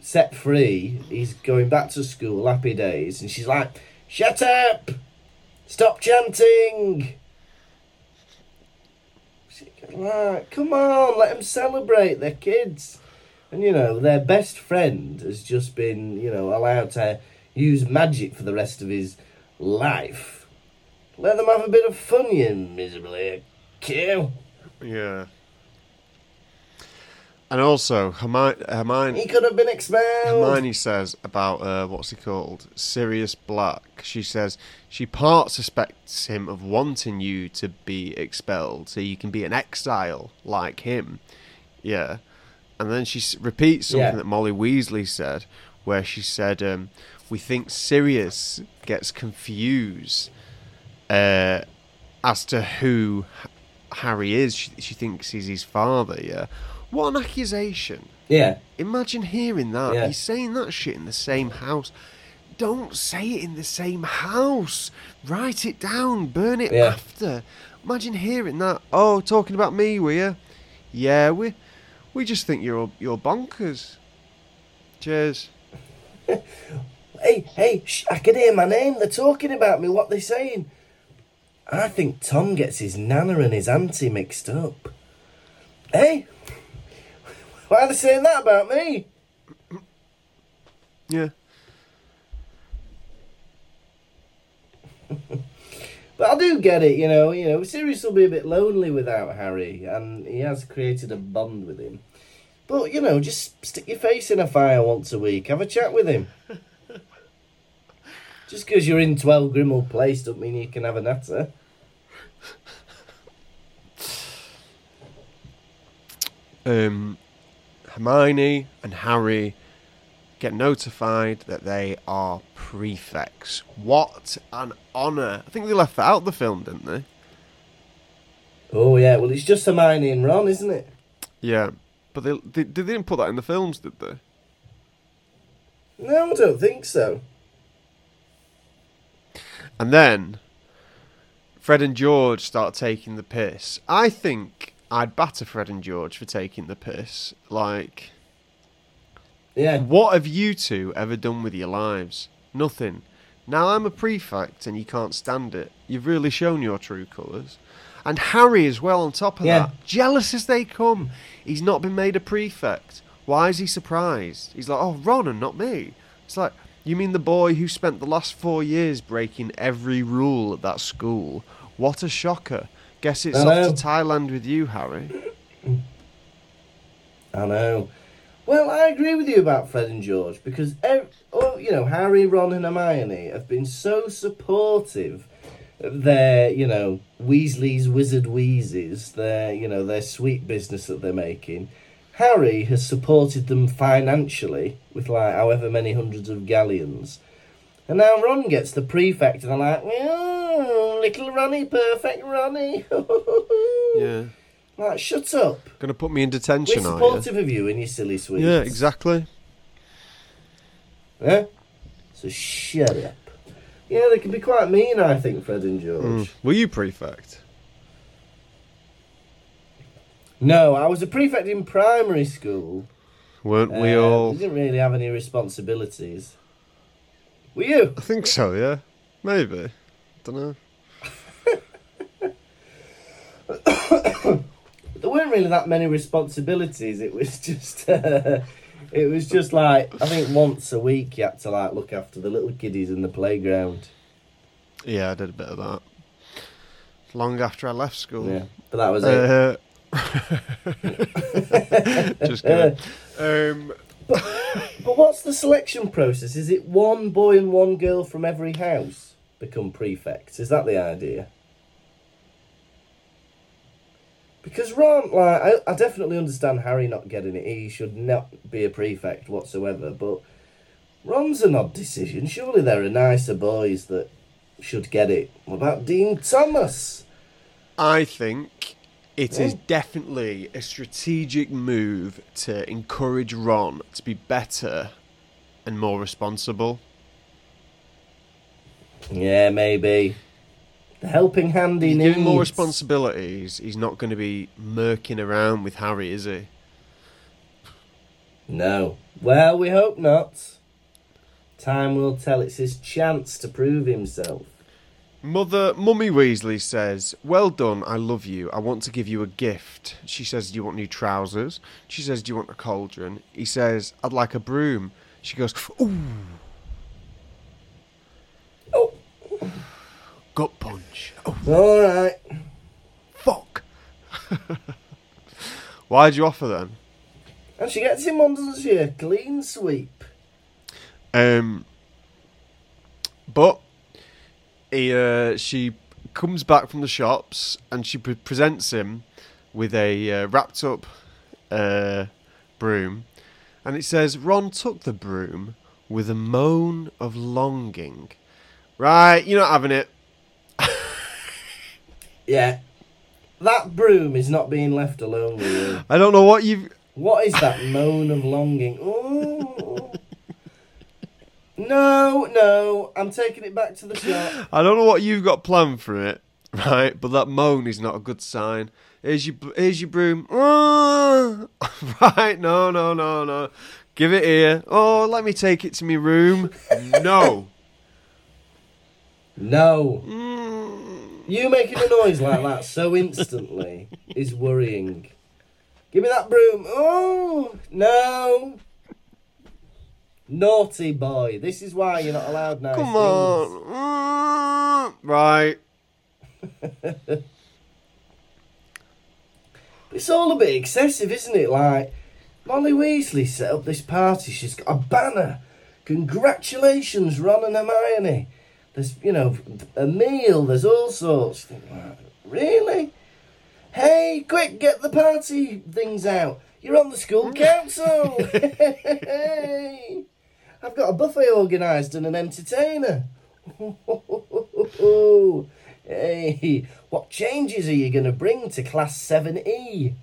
set free. He's going back to school, happy days, and she's like, "Shut up! Stop chanting!" Right, come on, let them celebrate. They're kids, and you know their best friend has just been, you know, allowed to use magic for the rest of his life. Let them have a bit of fun, you miserably cow. Yeah. And also, Hermione, Hermione, He could have been expelled. Hermione says about uh, what's he called, Sirius Black. She says she part suspects him of wanting you to be expelled, so you can be an exile like him. Yeah, and then she repeats something Yeah. that Molly Weasley said, where she said, um, "We think Sirius gets confused uh, as to who Harry is. She, she thinks he's his father. Yeah, what an accusation." Yeah, Imagine hearing that. Yeah. He's saying that shit in the same house. Don't say it in the same house. Write it down. Burn it Yeah. after. Imagine hearing that. Oh, talking about me, were you? Yeah, we we just think you're you're bonkers. Cheers. Hey, hey, shh, I can hear my name. They're talking about me. What they're saying? I think Tom gets his nana and his auntie mixed up. Hey, why are they saying that about me? Yeah. But I do get it, you know. You know, Sirius will be a bit lonely without Harry, and he has created a bond with him. But you know, just stick your face in a fire once a week. Have a chat with him. just because you're in Twelve Grimmauld Place, don't mean you can have a natter. Um, Hermione and Harry get notified that they are prefects. What an honour! I think they left that out of the film, didn't they? Oh yeah, well it's just Hermione and Ron, isn't it? Yeah, but they they, they didn't put that in the films, did they? No, I don't think so. And then Fred and George start taking the piss. I think I'd batter Fred and George for taking the piss. Like, Yeah. what have you two ever done with your lives? Nothing. Now I'm a prefect and you can't stand it. You've really shown your true colours. And Harry as well on top of Yeah. that. Jealous as they come. He's not been made a prefect. Why is he surprised? He's like, oh, Ron and not me. It's like, you mean the boy who spent the last four years breaking every rule at that school? What a shocker. Guess it's off to Thailand with you, Harry. I know. Well, I agree with you about Fred and George because, ev- oh, you know, Harry, Ron, and Hermione have been so supportive of their, you know, Weasley's Wizard Wheezes, their, you know, their sweet business that they're making. Harry has supported them financially with like however many hundreds of galleons. And now Ron gets the prefect, and I'm like, oh, little Ronnie, perfect Ronnie. Yeah. Like, shut up. Gonna put me in detention, We're are you? supportive of you and your silly sweets. Yeah, exactly. Yeah? So shut up. Yeah, they can be quite mean, I think, Fred and George. Mm. Were you prefect? No, I was a prefect in primary school. Weren't we Uh, all? We didn't really have any responsibilities. Were you? I think so. Yeah, maybe. Don't know. There weren't really that many responsibilities. It was just, uh, it was just like I think once a week you had to like look after the little kiddies in the playground. Yeah, I did a bit of that. Long after I left school. Yeah, but that was it. Uh, just kidding. Um, But what's the selection process? Is it one boy and one girl from every house become prefects? Is that the idea? Because Ron, like, I, I definitely understand Harry not getting it. He should not be a prefect whatsoever. But Ron's an odd decision. Surely there are nicer boys that should get it. What about Dean Thomas? I think it is definitely a strategic move to encourage Ron to be better and more responsible. Yeah, maybe. The helping hand he You needs. more responsibilities, he's not going to be murking around with Harry, is he? No. Well, we hope not. Time will tell. It's his chance to prove himself. Mother, Mummy Weasley says, Well done, I love you. I want to give you a gift. She says, Do you want new trousers? She says, Do you want a cauldron? He says, I'd like a broom. She goes, Ooh, Oh, gut punch. Oh, all right. fuck. Why'd you offer then? And she gets him on, doesn't she? A clean sweep. Um, but he, uh, she comes back from the shops and she pre- presents him with a uh, wrapped up uh, broom, and it says Ron took the broom with a moan of longing. Right, you're not having it. Yeah. That broom is not being left alone. I don't know what you've. What is that moan of longing? Ooh. No, no. I'm taking it back to the shop. I don't know what you've got planned for it, right? But that moan is not a good sign. Here's your, here's your broom. right? No, no, no, no. Give it here. Oh, let me take it to my room. No. No. Mm. You making a noise like that so instantly is worrying. Give me that broom. Oh, no. Naughty boy. This is why you're not allowed nice Come things. on. Mm. Right. It's all a bit excessive, isn't it? Like, Molly Weasley set up this party. She's got a banner. Congratulations, Ron and Hermione. There's, you know, a meal. There's all sorts. Think, "Wow, Really? Hey, quick, get the party things out. You're on the school council. I've got a buffet organised and an entertainer. hey, what changes are you going to bring to Class E? 7E?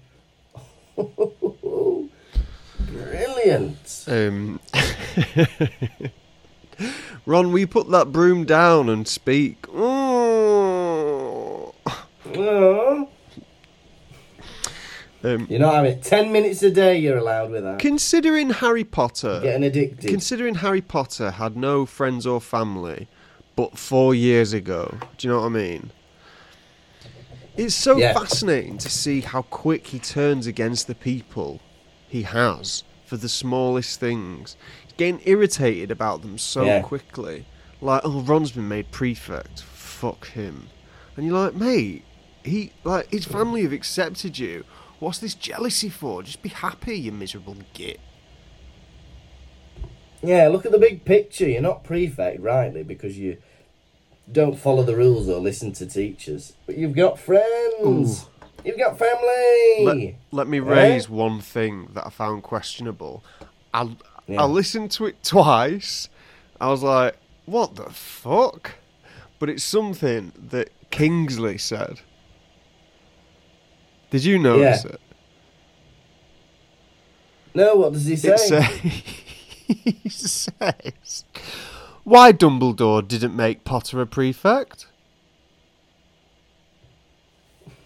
Brilliant. Um. Ron, will you put that broom down and speak? Oh. Oh, Um, You're not having it. Ten minutes a day you're allowed with that. considering Harry Potter, Getting addicted. considering Harry Potter had no friends or family, but four years ago, do you know what I mean? It's so Yeah. fascinating to see how quick he turns against the people he has for the smallest things. He's getting irritated about them so Yeah. quickly. Like, oh, Ron's been made prefect. Fuck him. And you're like, mate, he like his family have accepted you. What's this jealousy for? Just be happy, you miserable git. Yeah, look at the big picture. You're not prefect, rightly, because you don't follow the rules or listen to teachers. But you've got friends. You've got family. Let, let me eh? raise one thing that I found questionable. I Yeah. I listened to it twice. I was like, "What the fuck?" But it's something that Kingsley said. Did you notice Yeah. it? no, what does he say? Say, he says, "Why Dumbledore didn't make Potter a prefect?"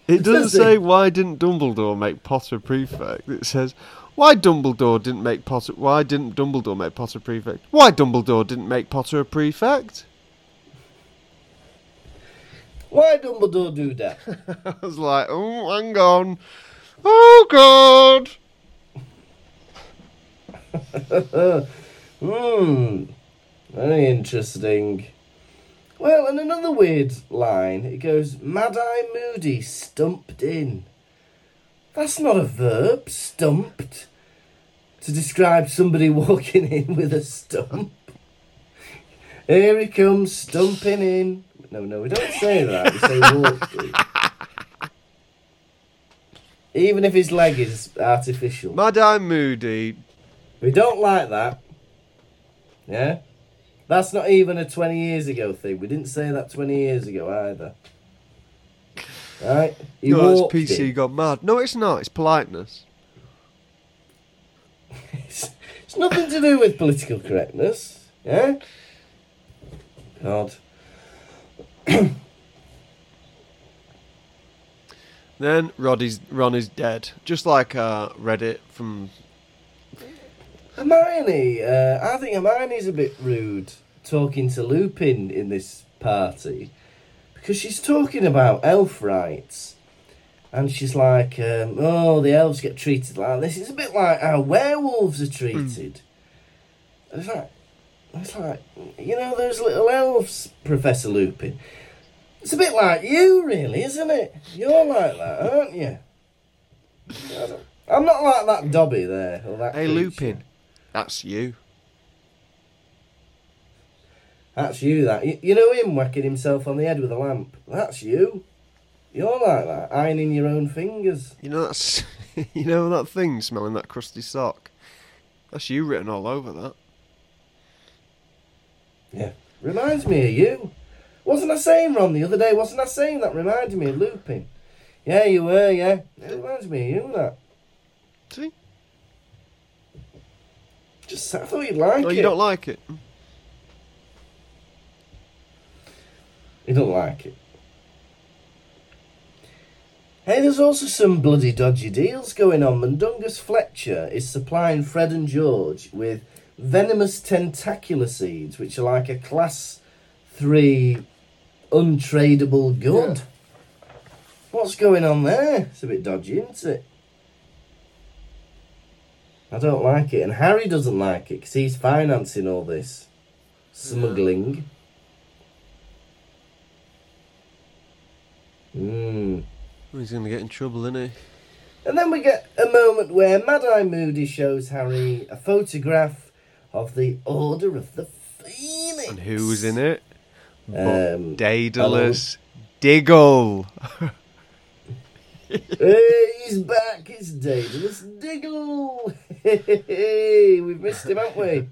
It doesn't Does say why didn't Dumbledore make Potter a prefect. It says why Dumbledore didn't make Potter. Why didn't Dumbledore make Potter prefect? Why Dumbledore didn't make Potter a prefect? Why Dumbledore do that? I was like, oh, hang on, oh god. Hmm. Very interesting. Well, and another weird line. It goes, Mad Eye Moody stumped in. That's not a verb, stumped. To describe somebody walking in with a stump. Here he comes, stumping in. No, no, we don't say that. We say walked in. Even if his leg is artificial. Mad Eye Moody. We don't like that. Yeah? That's not even a 20 years ago thing. We didn't say that 20 years ago either. Right? He No, it's PC in. got mad. No, it's not. It's politeness. It's, it's nothing to do with political correctness. Yeah? God. Then Roddy's Ron is dead, just like uh, Reddit from. Hermione, uh, I think Hermione's a bit rude talking to Lupin in this party because she's talking about elf rights. And she's like, um, oh, the elves get treated like this. It's a bit like how werewolves are treated. It's like, it's like, you know, those little elves, Professor Lupin. It's a bit like you, really, isn't it? You're like that, aren't you? I'm not like that Dobby there. Or that Hey creature. Lupin, that's you. That's you, that. You, you know him whacking himself on the head with a lamp? That's you. You're like that, ironing your own fingers. You know that's you know that thing smelling that crusty sock. That's you written all over that. Yeah. Reminds me of you. Wasn't I saying, Ron, the other day? Wasn't I saying that reminded me of Lupin? Yeah, you were, yeah. It reminds me of you, that. See? Just, I thought you'd like Oh, it. you don't like it? You don't like it. Hey, there's also some bloody dodgy deals going on. Mundungus Fletcher is supplying Fred and George with venomous Tentacula seeds, which are like a class three untradeable good. What's going on there? It's a bit dodgy, isn't it? I don't like it, and Harry doesn't like it because he's financing all this smuggling. Hmm. He's gonna get in trouble, isn't he? And then we get a moment where Mad Eye Moody shows Harry a photograph of the Order of the Phoenix. And who was in it? Um, Daedalus Diggle. hey, he's back. It's Daedalus Diggle. Hey, we've missed him, haven't we?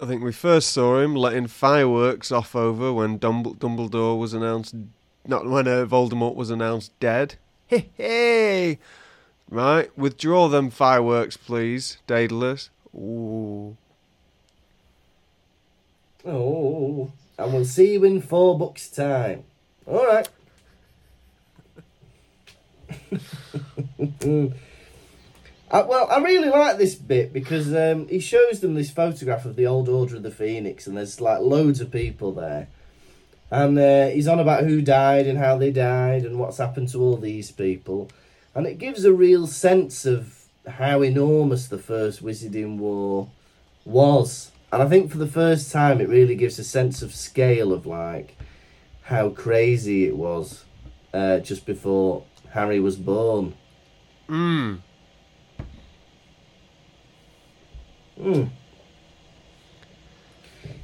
I think we first saw him letting fireworks off over when Dumbledore was announced, not when uh, Voldemort was announced dead. Hey, hey! Right, withdraw them fireworks, please, Daedalus. Ooh. Oh, and we'll see you in four books' time. All right. Uh, well, I really like this bit because um, he shows them this photograph of the old Order of the Phoenix, and there's like loads of people there. And uh, he's on about who died and how they died and what's happened to all these people. And it gives a real sense of how enormous the First Wizarding War was. And I think for the first time, it really gives a sense of scale of like how crazy it was uh, just before Harry was born. Mm. Mm.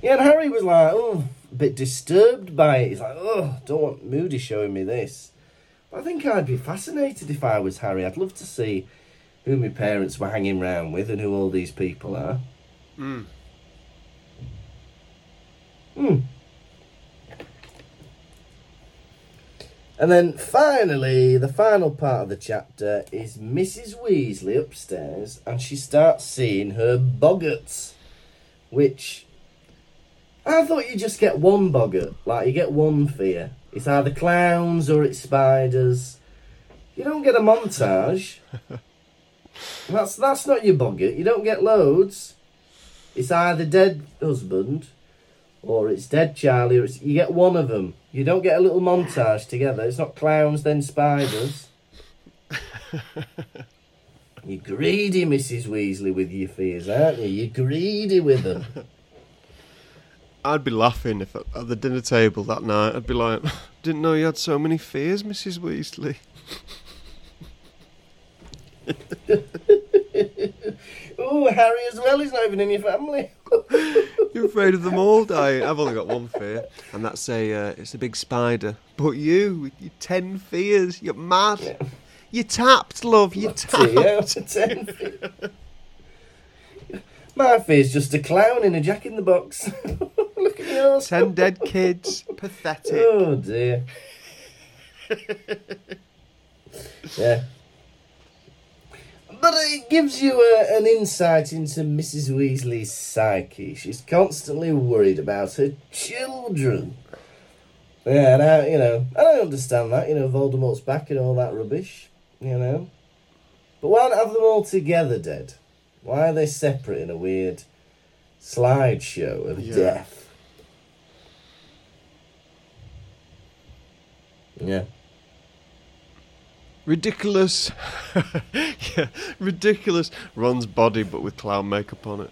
Yeah, and Harry was like, oh, a bit disturbed by it. He's like, oh, don't want Moody showing me this. But I think I'd be fascinated if I was Harry. I'd love to see who my parents were hanging around with and who all these people are. Mm. Hmm. And then finally, the final part of the chapter is Mrs. Weasley upstairs and she starts seeing her boggarts, which I thought you just get one boggart, like you get one fear. It's either clowns or it's spiders. You don't get a montage. that's that's not your boggart. You don't get loads. It's either dead husband or it's dead Charlie, or it's, you get one of them. You don't get a little montage together. It's not clowns, then spiders. You're greedy, Mrs. Weasley, with your fears, aren't you? You're greedy with them. I'd be laughing if at at the dinner table that night I'd be like, "Didn't know you had so many fears, Mrs. Weasley." Oh, Harry as well. He's not even in your family. You're afraid of them all dying. I've only got one fear, and that's a uh, it's a big spider. But you, with your ten fears, you're mad. Yeah. You're tapped, love. You're Two out tapped. of ten. My fear's just a clown in a jack in the box. Look at yours. Ten dead kids. Pathetic. Oh dear. yeah. But it gives you a, an insight into Mrs. Weasley's psyche. She's constantly worried about her children. Yeah, and I, you know, I don't understand that. You know, Voldemort's back and all that rubbish. You know, but why not have them all together dead? Why are they separate in a weird slideshow of Yeah. death? Yeah. Ridiculous. yeah, ridiculous. Ron's body, but with clown makeup on it.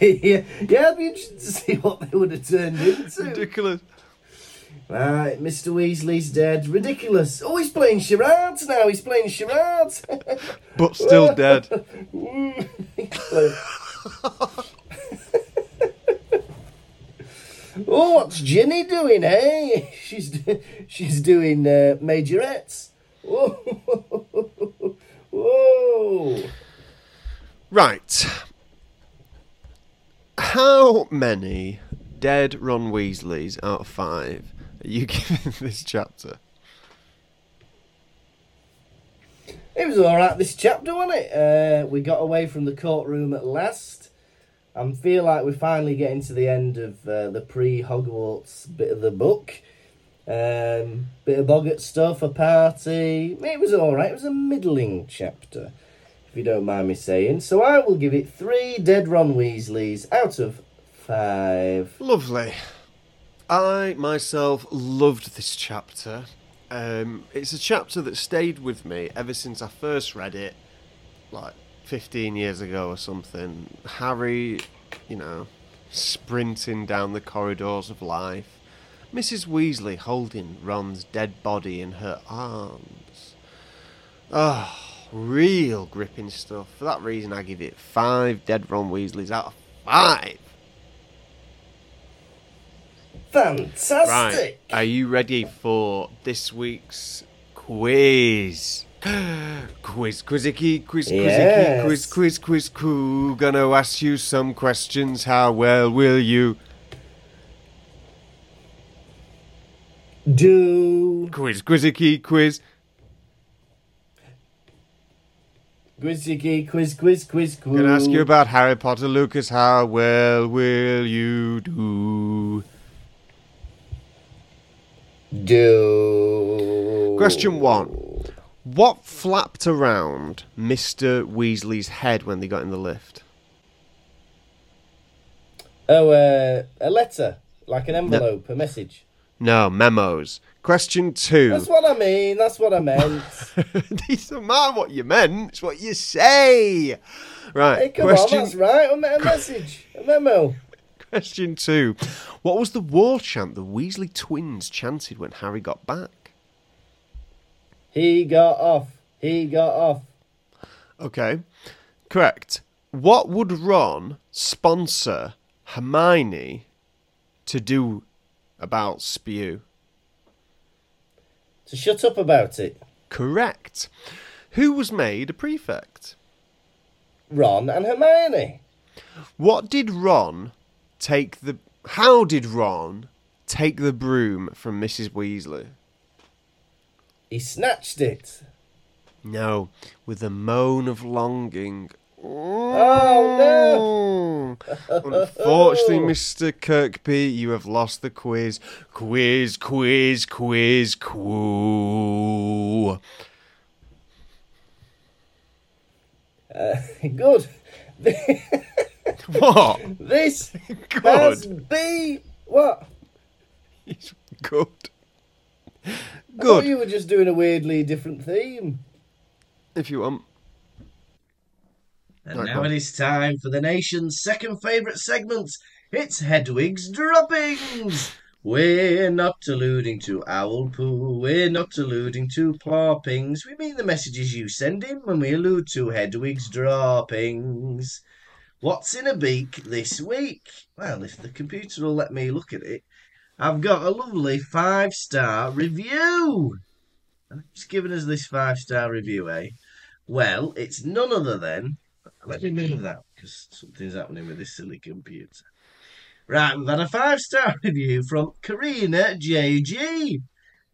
yeah, yeah, I'd be interested to see what they would have turned into. Ridiculous. Right, Mr. Weasley's dead. Ridiculous. Oh, he's playing charades now. He's playing charades. But still dead. Mm, He's playing- oh, what's Ginny doing, hey? She's she's doing uh, majorettes. Whoa. Whoa. Right. How many dead Ron Weasleys out of five are you giving this chapter? It was all right this chapter, wasn't it? Uh, we got away from the courtroom at last. I feel like we're finally getting to the end of uh, the pre-Hogwarts bit of the book. Um, bit of boggart stuff, a party. It was all right. It was a middling chapter, if you don't mind me saying. So I will give it three dead Ron Weasleys out of five. Lovely. I myself loved this chapter. Um, it's a chapter that stayed with me ever since I first read it, like 15 years ago or something. Harry, you know, sprinting down the corridors of life. Mrs. Weasley holding Ron's dead body in her arms. Oh, real gripping stuff. For that reason, I give it five dead Ron Weasleys out of five. Fantastic! Right. Are you ready for this week's quiz? Quiz, quizzicky, quiz, quizzicky, Yes. quiz, quiz, quiz, quiz. Gonna ask you some questions. How well will you? Do Quiz, quizzicky, quiz. quizzicky quiz quiz quiz quiz. Gonna ask you about Harry Potter, Lukas. How well will you do? Do Question one. What flapped around Mr. Weasley's head when they got in the lift? Oh, uh, a letter, like an envelope, a message. No, memos. Question two. That's what I mean. That's what I meant. it doesn't matter what you meant, it's what you say. Right. hey, come question, on, that's right. I meant a message, a memo. question two. What was the war chant the Weasley twins chanted when Harry got back? He got off. He got off. Okay. Correct. What would Ron sponsor Hermione to do about spew? To shut up about it. Correct. Who was made a prefect? Ron and Hermione. What did Ron take the. How did Ron take the broom from Mrs. Weasley? He snatched it. No, with a moan of longing. Oh, no. Mm. Unfortunately, Mr. Kirkby, you have lost the quiz. Quiz, quiz, quiz, quoo. Uh, good. What? This has Good. be what? He's good. I Good. you were just doing a weirdly different theme. If you want. And Right, now go on. it is time for the nation's second favourite segment. It's Hedwig's Droppings. We're not alluding to owl poo. We're not alluding to ploppings. We mean the messages you send in when we allude to Hedwig's Droppings. What's in a beak this week? Well, if the computer will let me look at it, I've got a lovely five star review. And it's given us this five star review, eh? Well, it's none other than. Let me move that because something's happening with this silly computer. Right, we've had a five star review from Karina JG.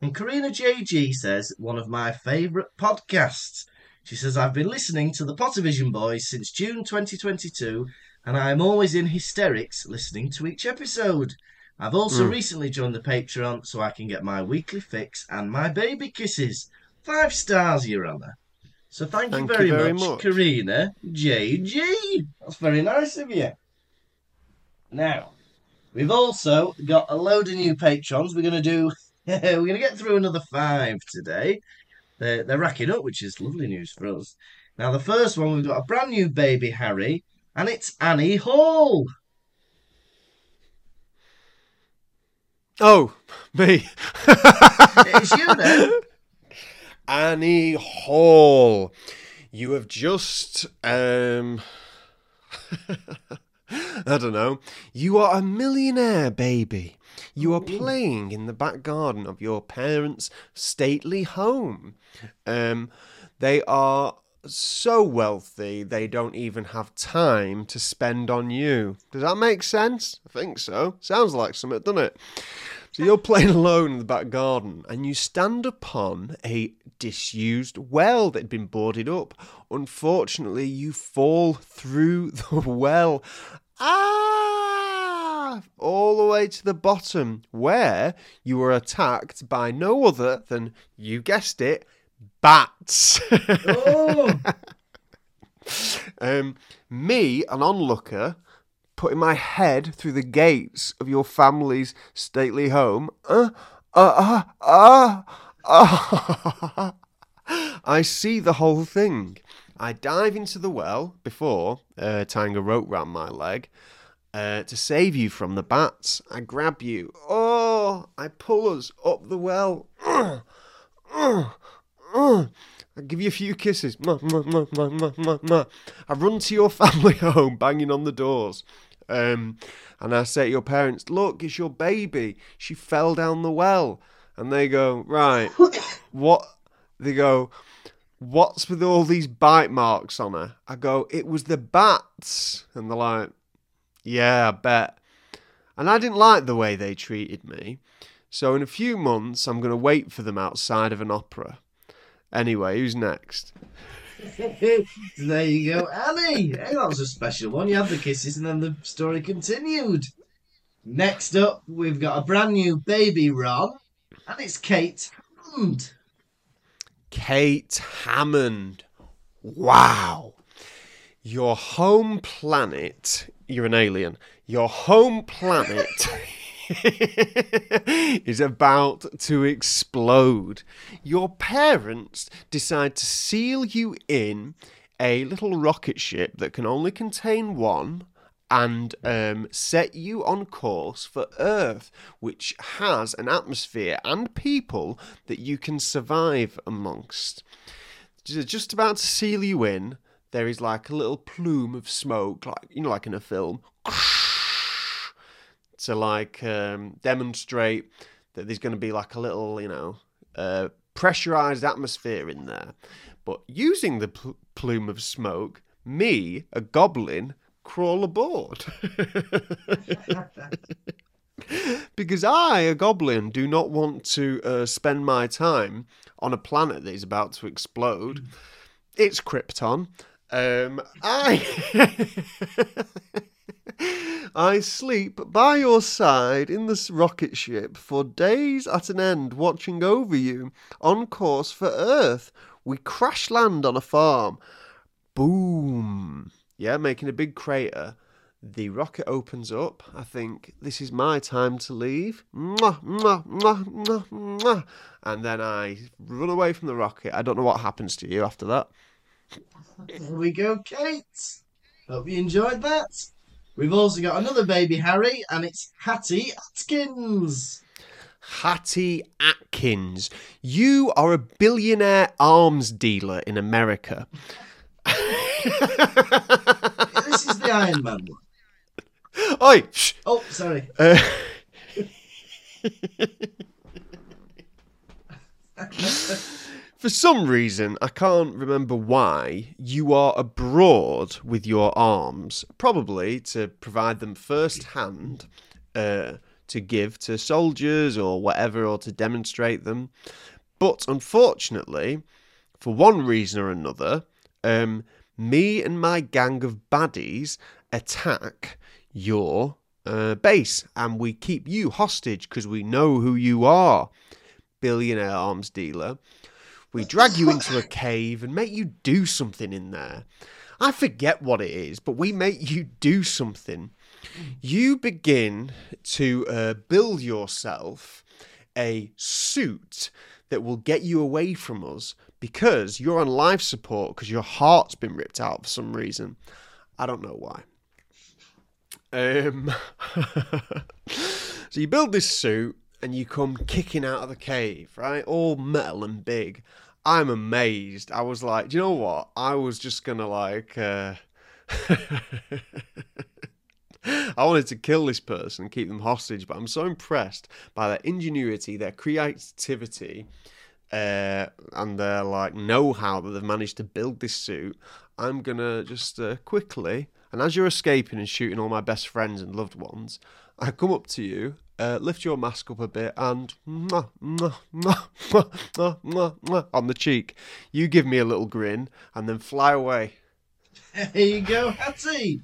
And Karina JG says, one of my favourite podcasts. She says, I've been listening to the Pottervision Boys since June 2022, and I'm always in hysterics listening to each episode. I've also Mm. recently joined the Patreon so I can get my weekly fix and my baby kisses. Five stars, Your Honour. So thank, Thank you, very you very much, much. Karina JG. That's very nice of you. Now, we've also got a load of new patrons. We're going to do. we're going to get through another five today. They're, they're racking up, which is lovely news for us. Now, the first one, we've got a brand new baby Harry, and it's Annie Hall. Oh, me. It's you now. Annie Hall. You have just um I don't know. You are a millionaire, baby. You are playing in the back garden of your parents' stately home. Um they are so wealthy they don't even have time to spend on you. Does that make sense? I think so. Sounds like something, doesn't it? So you're playing alone in the back garden and you stand upon a disused well that had been boarded up. Unfortunately, you fall through the well. Ah! All the way to the bottom, where you were attacked by no other than, you guessed it, bats. Oh, um, me, an onlooker, putting my head through the gates of your family's stately home. Uh, uh, uh, uh, uh. I see the whole thing. I dive into the well before uh, tying a rope round my leg uh, to save you from the bats. I grab you. Oh, I pull us up the well. Uh, uh. I give you a few kisses. I run to your family home, banging on the doors. Um, and I say to your parents, Look, it's your baby. She fell down the well. And they go, Right, what? They go, What's with all these bite marks on her? I go, It was the bats. And they're like, Yeah, I bet. And I didn't like the way they treated me. So in a few months, I'm going to wait for them outside of an opera. Anyway, who's next? there you go, Annie. Hey, that was a special one. You had the kisses, and then the story continued. Next up, we've got a brand new baby Ron, and it's Kate Hammond. Kate Hammond. Wow. Your home planet, you're an alien. Your home planet is about to explode. Your parents decide to seal you in a little rocket ship that can only contain one and um, set you on course for Earth, which has an atmosphere and people that you can survive amongst. Just about to seal you in, there is like a little plume of smoke, like you know, like in a film, to like um, demonstrate that there's going to be like a little, you know, uh, pressurized atmosphere in there. But using the pl- plume of smoke, me, a goblin, crawl aboard. because I, a goblin, do not want to uh, spend my time on a planet that is about to explode. It's Krypton. Um, I. I sleep by your side in this rocket ship for days at an end, watching over you on course for Earth. We crash land on a farm. Boom. Yeah, making a big crater. The rocket opens up. I think this is my time to leave. Mwah, mwah, mwah, mwah. And then I run away from the rocket. I don't know what happens to you after that. Here we go, Kate. Hope you enjoyed that. We've also got another baby Harry, and it's Hattie Atkins. Hattie Atkins, you are a billionaire arms dealer in America. this is the Iron Man one. Oi! Shh. Oh, sorry. Uh, for some reason, I can't remember why, you are abroad with your arms, probably to provide them first hand uh, to give to soldiers or whatever, or to demonstrate them. But unfortunately, for one reason or another, um, me and my gang of baddies attack your uh, base and we keep you hostage because we know who you are, billionaire arms dealer. We drag you into a cave and make you do something in there. I forget what it is, but we make you do something. You begin to uh, build yourself a suit that will get you away from us because you're on life support because your heart's been ripped out for some reason. I don't know why. Um, so you build this suit and you come kicking out of the cave, right? All metal and big. I'm amazed. I was like, do you know what? I was just gonna like. Uh... I wanted to kill this person, keep them hostage, but I'm so impressed by their ingenuity, their creativity, uh, and their like know-how that they've managed to build this suit. I'm gonna just uh, quickly, and as you're escaping and shooting all my best friends and loved ones, I come up to you, uh, lift your mask up a bit, and mwah, mwah, mwah, on the cheek. You give me a little grin, and then fly away. Here you go, Hattie.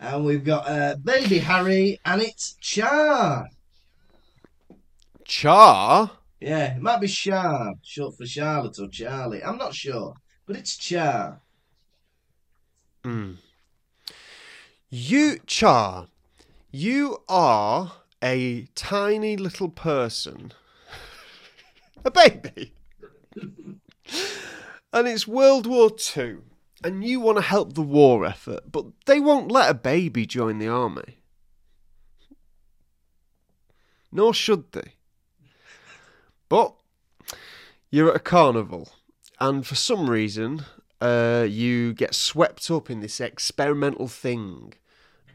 And we've got uh, baby Harry, and it's Char. Char. Yeah, it might be Char, short for Charlotte or Charlie. I'm not sure, but it's Char. You, Char, you are a tiny little person, a baby, and it's World War Two, and you want to help the war effort, but they won't let a baby join the army. Nor should they. But you're at a carnival, and for some reason, uh, you get swept up in this experimental thing.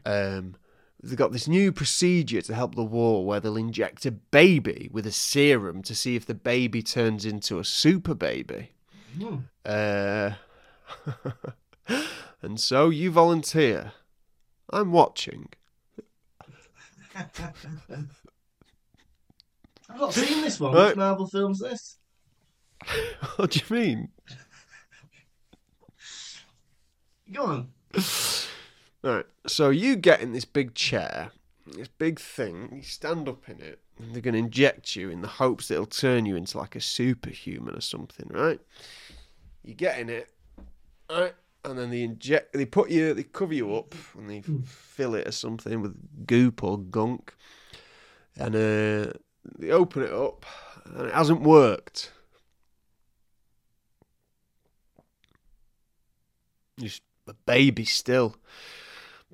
Um, they've got this new procedure to help the war where they'll inject a baby with a serum to see if the baby turns into a super baby. Uh, and so you volunteer. I'm watching. I've not seen this one. Right. Which Marvel film's this? what do you mean? Go on. Right. So you get in this big chair, this big thing. You stand up in it, and they're going to inject you in the hopes that it'll turn you into like a superhuman or something, right? You get in it, right? And then they inject, they put you, they cover you up, and they fill it or something with goop or gunk, and uh, they open it up, and it hasn't worked. Just a baby still.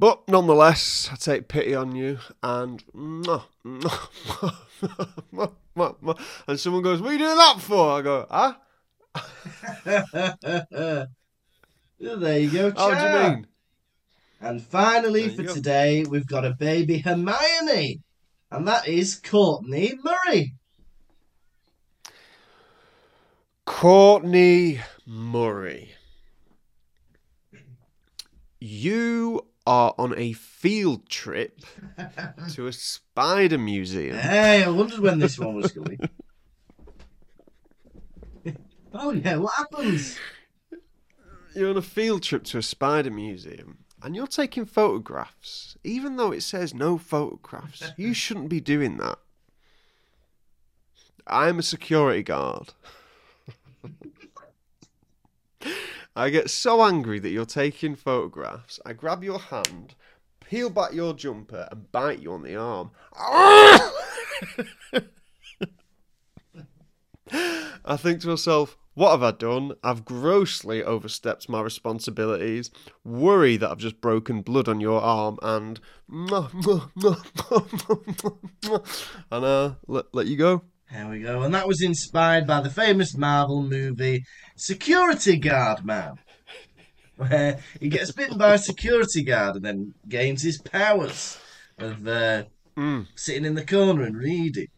But nonetheless, I take pity on you, and and someone goes, "What are you doing that for?" I go, "Huh." there you go. How do you mean? And finally, for go. today, we've got a baby Hermione, and that is Courtney Murray. Courtney Murray. You are on a field trip to a spider museum. Hey, I wondered when this one was coming. oh yeah, what happens? You're on a field trip to a spider museum and you're taking photographs, even though it says no photographs. You shouldn't be doing that. I'm a security guard. I get so angry that you're taking photographs. I grab your hand, peel back your jumper, and bite you on the arm. I think to myself, what have I done? I've grossly overstepped my responsibilities. Worry that I've just broken blood on your arm and and uh, let, let you go. There we go. And that was inspired by the famous Marvel movie Security Guard Man, where he gets bitten by a security guard and then gains his powers of uh, Mm. sitting in the corner and reading.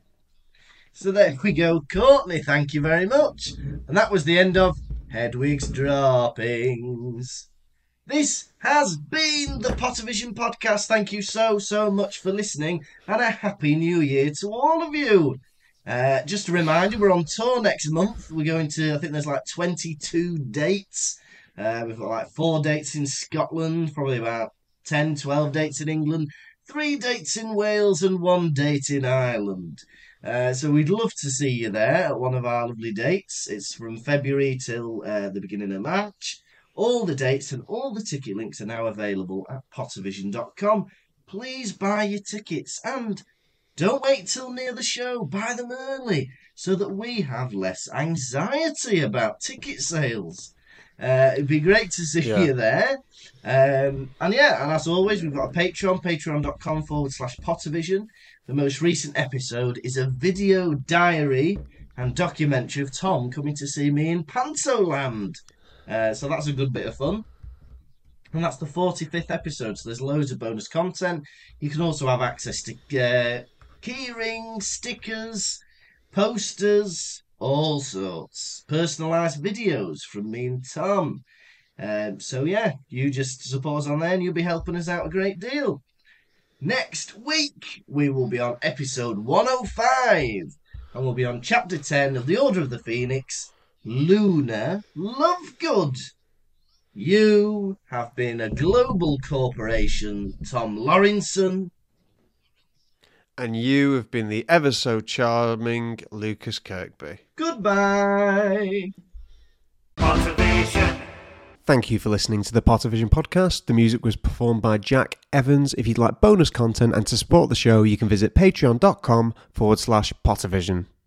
So there we go, Courtney. Thank you very much. And that was the end of Hedwig's Droppings. This has been the Pottervision podcast. Thank you so, so much for listening, and a happy new year to all of you. Uh, just a reminder, we're on tour next month. We're going to, I think there's like 22 dates. Uh, we've got like four dates in Scotland, probably about 10, 12 dates in England, three dates in Wales, and one date in Ireland. Uh, so we'd love to see you there at one of our lovely dates. It's from February till uh, the beginning of March. All the dates and all the ticket links are now available at pottervision.com. Please buy your tickets and don't wait till near the show. Buy them early so that we have less anxiety about ticket sales. Uh, it'd be great to see Yeah. you there. Um, and yeah, and as always, we've got a Patreon, patreon.com forward slash Pottervision. The most recent episode is a video diary and documentary of Tom coming to see me in Pantoland. Uh, so that's a good bit of fun. And that's the 45th episode, so there's loads of bonus content. You can also have access to uh, key rings, stickers, posters, all sorts. Personalised videos from me and Tom. Um, so yeah, you just support on there and you'll be helping us out a great deal. Next week, we will be on episode 105 and we'll be on chapter 10 of The Order of the Phoenix, Luna Lovegood. You have been a global corporation, Tom Lawrinson. And you have been the ever so charming Lukas Kirkby. Goodbye. Motivation. Thank you for listening to the Pottervision podcast. The music was performed by Jack Evans. If you'd like bonus content and to support the show, you can visit patreon.com forward slash Pottervision.